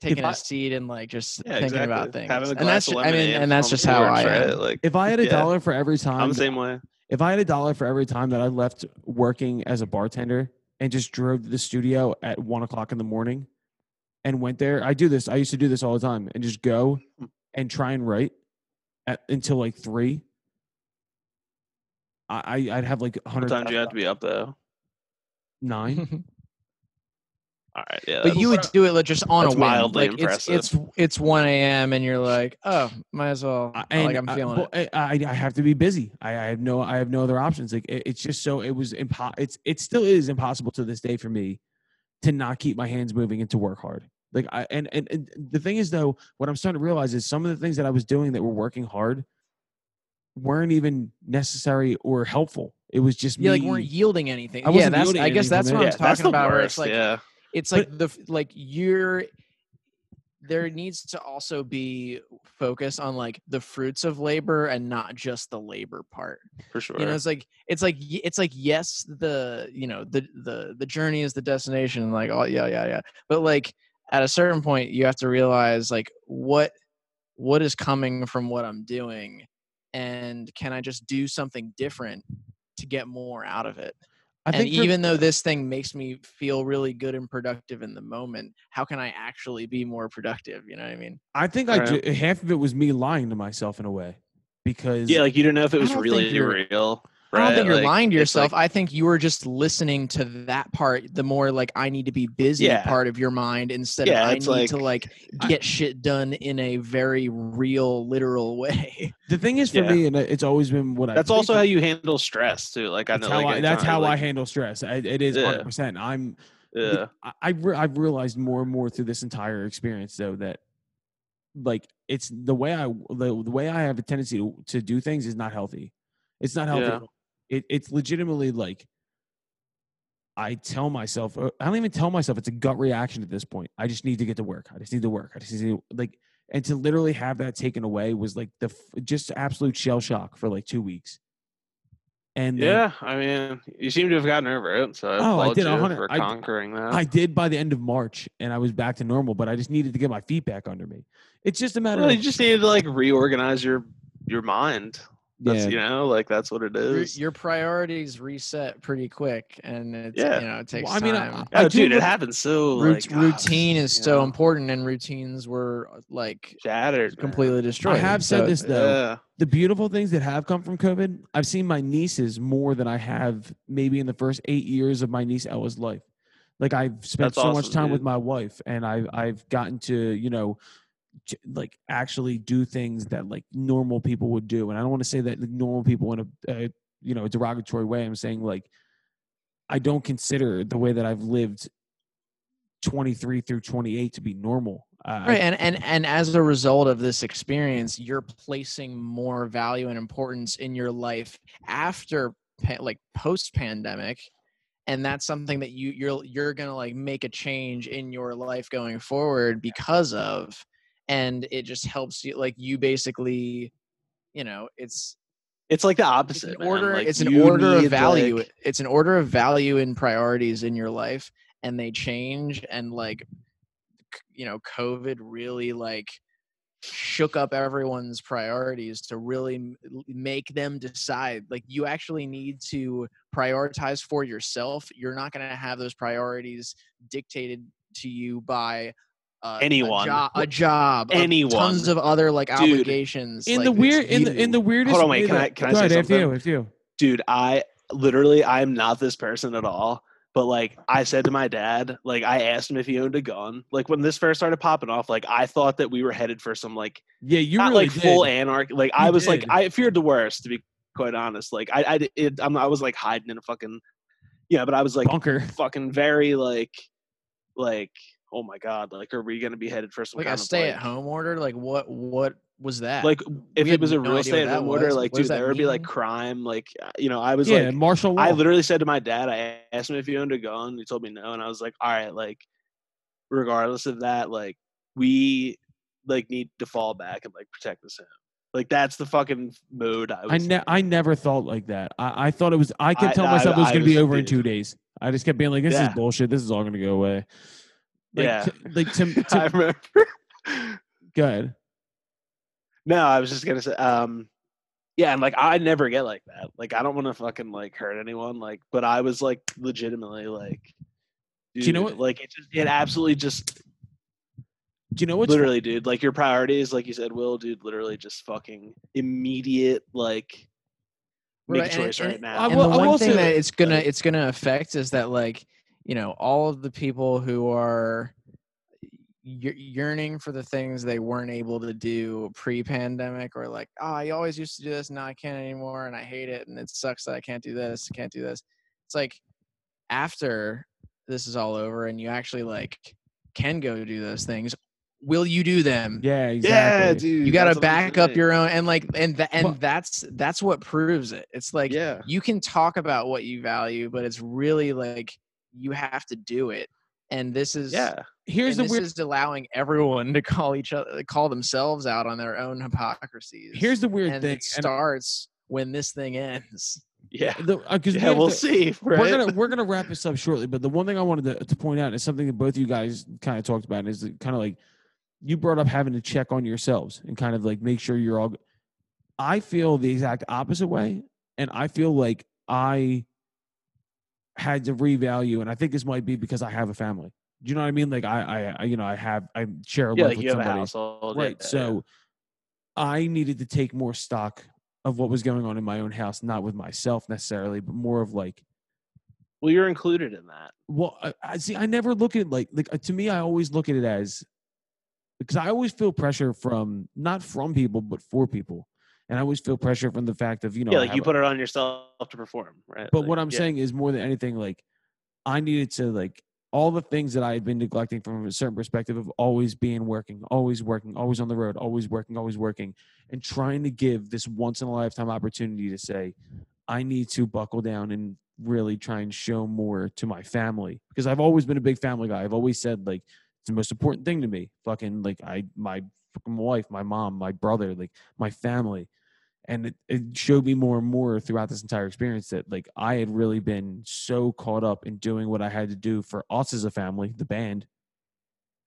taking I- a seat and like just yeah, thinking exactly. about things Having a and that's of ju- i mean and that's just how i right? am Like if I had a Yeah. dollar for every time, I'm the same way. if I had a dollar for every time that I left working as a bartender and just drove to the studio at one o'clock in the morning and went there, I do this. I used to do this all the time and just go and try and write at, until like three. I, I- I'd have like a How hundred times you have to be up though? nine. All right, yeah. but you would do it like just on that's a whim. mildly like it's it's it's 1 a.m. and you're like, oh, might as well. I- like and I'm I- feeling well, it. I, I I have to be busy. I, I have no I have no other options. Like it, it's just so it was impo- It's it still is impossible to this day for me to not keep my hands moving and to work hard. Like I and, and and the thing is though, what I'm starting to realize is some of the things that I was doing that were working hard weren't even necessary or helpful. It was just Yeah, me. like weren't yielding anything. I yeah, wasn't that's. yielding I guess that's what. I'm yeah, that's talking the about. Where it's like yeah, it's like the like you're. There needs to also be focus on like the fruits of labor and not just the labor part. for sure. You know, it's like it's like it's like yes, the you know the the the journey is the destination, and like oh yeah yeah yeah. But like at a certain point, you have to realize like what what is coming from what I'm doing, and can I just do something different to get more out of it? I and think for- even though this thing makes me feel really good and productive in the moment, how can I actually be more productive? You know what I mean? I think I Right. ju- half of it was me lying to myself in a way because yeah, like you didn't know if it was really you're- real. I don't think you're Like, lying to yourself. like- I think you were just listening to that part, the more like I need to be busy Yeah. part of your mind instead Yeah, of I need like- to like I- get shit done in a very real, literal way. the thing is for Yeah. me, and it's always been what I. that's think also how you handle stress too. Like I That's know, how like, I, that's anytime, how I handle stress. I, it is Yeah. 100. percent I'm. Yeah, I, I've re- I've realized more and more through this entire experience though that, like, it's the way I the, the way I have a tendency to, to do things is not healthy. It's not healthy. Yeah. at all. It it's legitimately like. I tell myself, uh, I don't even tell myself. It's a gut reaction at this point. I just need to get to work. I just need to work. I just need to like, and to literally have that taken away was like the just absolute shell shock for like two weeks. And then yeah. I mean, you seem to have gotten over it, so I Oh, I did for I conquering that. I did by the end of March, and I was back to normal. But I just needed to get my feet back under me. It's just a matter well, of you just needed to like reorganize your your mind. That's yeah. you know, like that's what it Your, your priorities reset pretty quick, and it's Yeah. you know it takes Well, I mean, time. I- oh, do dude, it happens so Rout- like ah, routine is so know, important, and routines were uh, like shattered, man. completely destroyed. I have said So this, though. Yeah, the beautiful things that have come from COVID, I've seen my nieces more than I have maybe in the first eight years of my niece Ella's life. Like I've spent That's so much awesome, time with my wife, and I've I've gotten to you know, j- like actually do things that like normal people would do, and I don't want to say that like, normal people in a uh, you know derogatory way. I'm saying like I don't consider the way that I've lived 23 through 28 to be normal. I- right and and and as a result of this experience you're placing more value and importance in your life after like post pandemic and that's something that you you're you're to like make a change in your life going forward because of and it just helps you like you basically you know it's It's like the it's opposite. an order Like, it's an order of value like- it's an order of value and priorities in your life and they change and like you know covid really like shook up everyone's priorities to really make them decide like you actually need to prioritize for yourself you're not going to have those priorities dictated to you by uh, Anyone. a, jo- a job Anyone. tons of other like Dude, obligations in like, the weird in the in the weirdest. Hold on, wait, way can I- can I say ahead, after you, something? after you. dude, I literally I'm not this person at all. But like I said to my dad, like I asked him if he owned a gun. Like when this first started popping off, like I thought that we were headed for some like Yeah, you not really like did. full anarchy. Like I You was like. I feared the worst to be quite honest. Like I I d- it, I'm, I was like hiding in a fucking yeah, but I was like bunker. fucking very like like oh my god, like are we gonna be headed for some like kind a of stay like, at home order like what what was that like if We it was a no real idea stay at home order, was. like What dude, that there would be like crime. Like you know, I was yeah, like martial law. I literally said to my dad, I asked him if he owned a gun. He told me no, and I was like, all right, like, regardless of that, like, we like need to fall back and like protect this home. Like that's the fucking mode I was. I ne- I never thought like that. I, I thought it was. I kept I- telling I- myself it was going to be was- over in two days. I just kept being like, "This Yeah. is bullshit. This is all going to go away." Like, Yeah. t- like to, I remember. go ahead. no, I was just gonna say, um, yeah, and like I never get like that. Like I don't want to fucking like hurt anyone. Like, but I was like legitimately like, Do you know what- Like it just it absolutely just Do you know what's literally, dude. Like your priorities, like you said, Wil, dude. Literally, just fucking immediate, like make Right, a choice and- right now. I and will- the I one will thing say that that, it's gonna like- it's gonna affect is that like you know all of the people who are yearning for the things they weren't able to do pre-pandemic or like oh i always used to do this now i can't anymore and i hate it and it sucks that i can't do this can't do this it's like after this is all over and you actually like can go do those things will you do them yeah, yeah, exactly. dude. you got to that's what I'm back up your own and like and tha- and But- that's that's what proves it it's like yeah. you can talk about what you value but it's really like you have to do it and this is Yeah. Here's the this weird. is allowing everyone to call each other call themselves out on their own hypocrisies Here's the weird and thing. it starts when this thing ends Yeah. And the, uh, 'cause we Yeah, have we'll to- see. Right? We're gonna we're gonna wrap this up shortly, but the one thing I wanted to, to point out is something that both of you guys kind of talked about is kind of like you brought up having to check on yourselves and kind of like make sure you're all. i feel the exact opposite way, and I feel like I had to revalue, and I think this might be because I have a family. Do you know what I mean? Like I, I, you know, I have I share a yeah, life like with you have a somebody household. right yeah, so i needed to take more stock of what was going on in my own house not with myself necessarily but more of like Well, you're included in that. well i, I see i never look at it like like uh, to me i always look at it as because i always feel pressure from not from people but for people and i always feel pressure from the fact of you know yeah, like you a- put it on yourself to perform, right? but Like, what i'm yeah. saying is more than anything like i needed to like all the things that i had been neglecting from a certain perspective of always being working always working always on the road always working always working and trying to give this once in a lifetime opportunity to say i need to buckle down and really try and show more to my family because i've always been a big family guy i've always said like it's the most important thing to me fucking like i my fucking wife my mom my brother like my family and it, it showed me more and more throughout this entire experience that like i had really been so caught up in doing what i had to do for us as a family the band.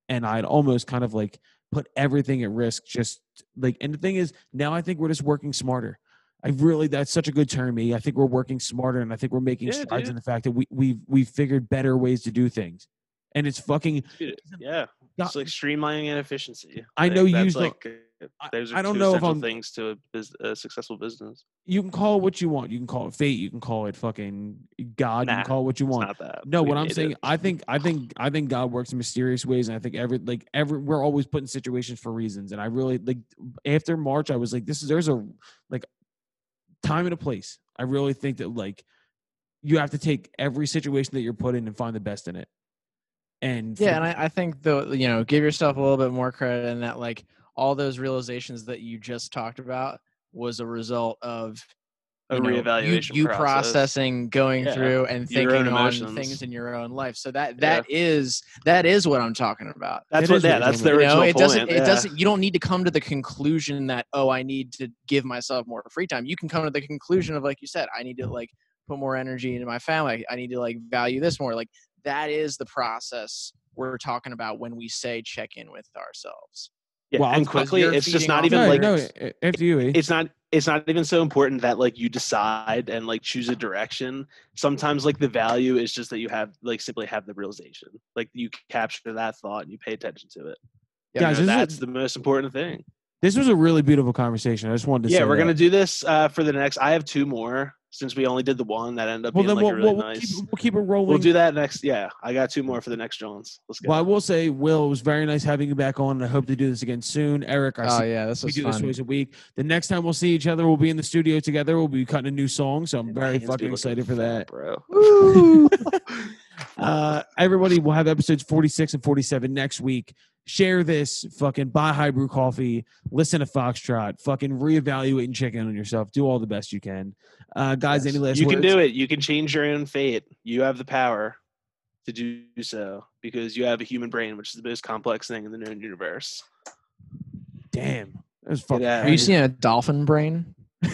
And i'd almost kind of like put everything at risk just like and the thing is now i think we're just working smarter. I really that's such a good term me i think we're working smarter and i think we're making Yeah, strides dude. in the fact that we we've we've figured better ways to do things. And it's fucking yeah, not- it's like streamlining and efficiency. I know you that's like uh, I- those are I don't two know essential things to a, a successful business. you can call it what you want you can call it fate you can call it fucking god you can call it what you want. No, We what I'm saying, it. I think, I think, I think God works in mysterious ways, and I think every, like, every, we're always put in situations for reasons, and I really like after March, I was like, this is there's a like time and a place. I really think that like you have to take every situation that you're put in and find the best in it, And Yeah, and I, I think the you know give yourself a little bit more credit in that like all those realizations that you just talked about was a result of A you know, you- reevaluation you, process. processing, going Yeah, through, and thinking on things in your own life. So that that is that is what I'm talking about. That's It what. is Yeah, that's you're the You know, it doesn't. point. It yeah. doesn't. You don't need to come to the conclusion that oh, I need to give myself more free time. You can come to the conclusion of like you said, I need to like put more energy into my family. I need to like value this more. Like that is the process we're talking about when we say check in with ourselves. Yeah, Well, and quickly, it's just not even no, like no, a- after you. E. it's not it's not even so important that like you decide and like choose a direction sometimes like the value is just that you have like simply have the realization like you capture that thought and you pay attention to it Yeah, You Guys, know, this is- that's the most important thing This was a really beautiful conversation. I just wanted to yeah say we're that. gonna do this uh for the next i have two more since we only did the one that ended up Well, being then like we'll, a really we'll, we'll nice keep, we'll keep it rolling. we'll do that next yeah i got two more for the next jones let's go Well, I will say, Wil, it was very nice having you back on, and I hope to do this again soon. Eric, I Oh see yeah, this we was do this fun. twice a week. The next time we'll see each other, we'll be in the studio together. We'll be cutting a new song, so I'm And very fucking excited for that. bro uh, everybody will have episodes 46 and 47 next week. Share this, fucking buy high brew coffee, listen to Foxtrot, fucking reevaluate and check in on yourself. Do all the best you can. Uh, guys, any last you words? can do it you can change your own fate you have the power to do so because you have a human brain which is the most complex thing in the known universe Damn. That was fucking out. Have you seen a dolphin brain?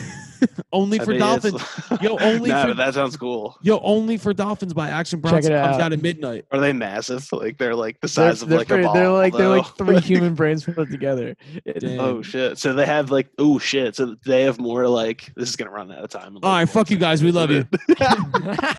only I for dolphins. Yo, only no, for- but that sounds cool. Yo, only for dolphins by Action Bronson it comes out. out at midnight. Are they massive? Like they're like the They're, size of they're like pretty- a ball. they're like they're like three human brains put together. Damn. oh shit! So they have like oh shit! So they have more like this is gonna run out of time. in, All like, right, fuck you guys. We love you. one second.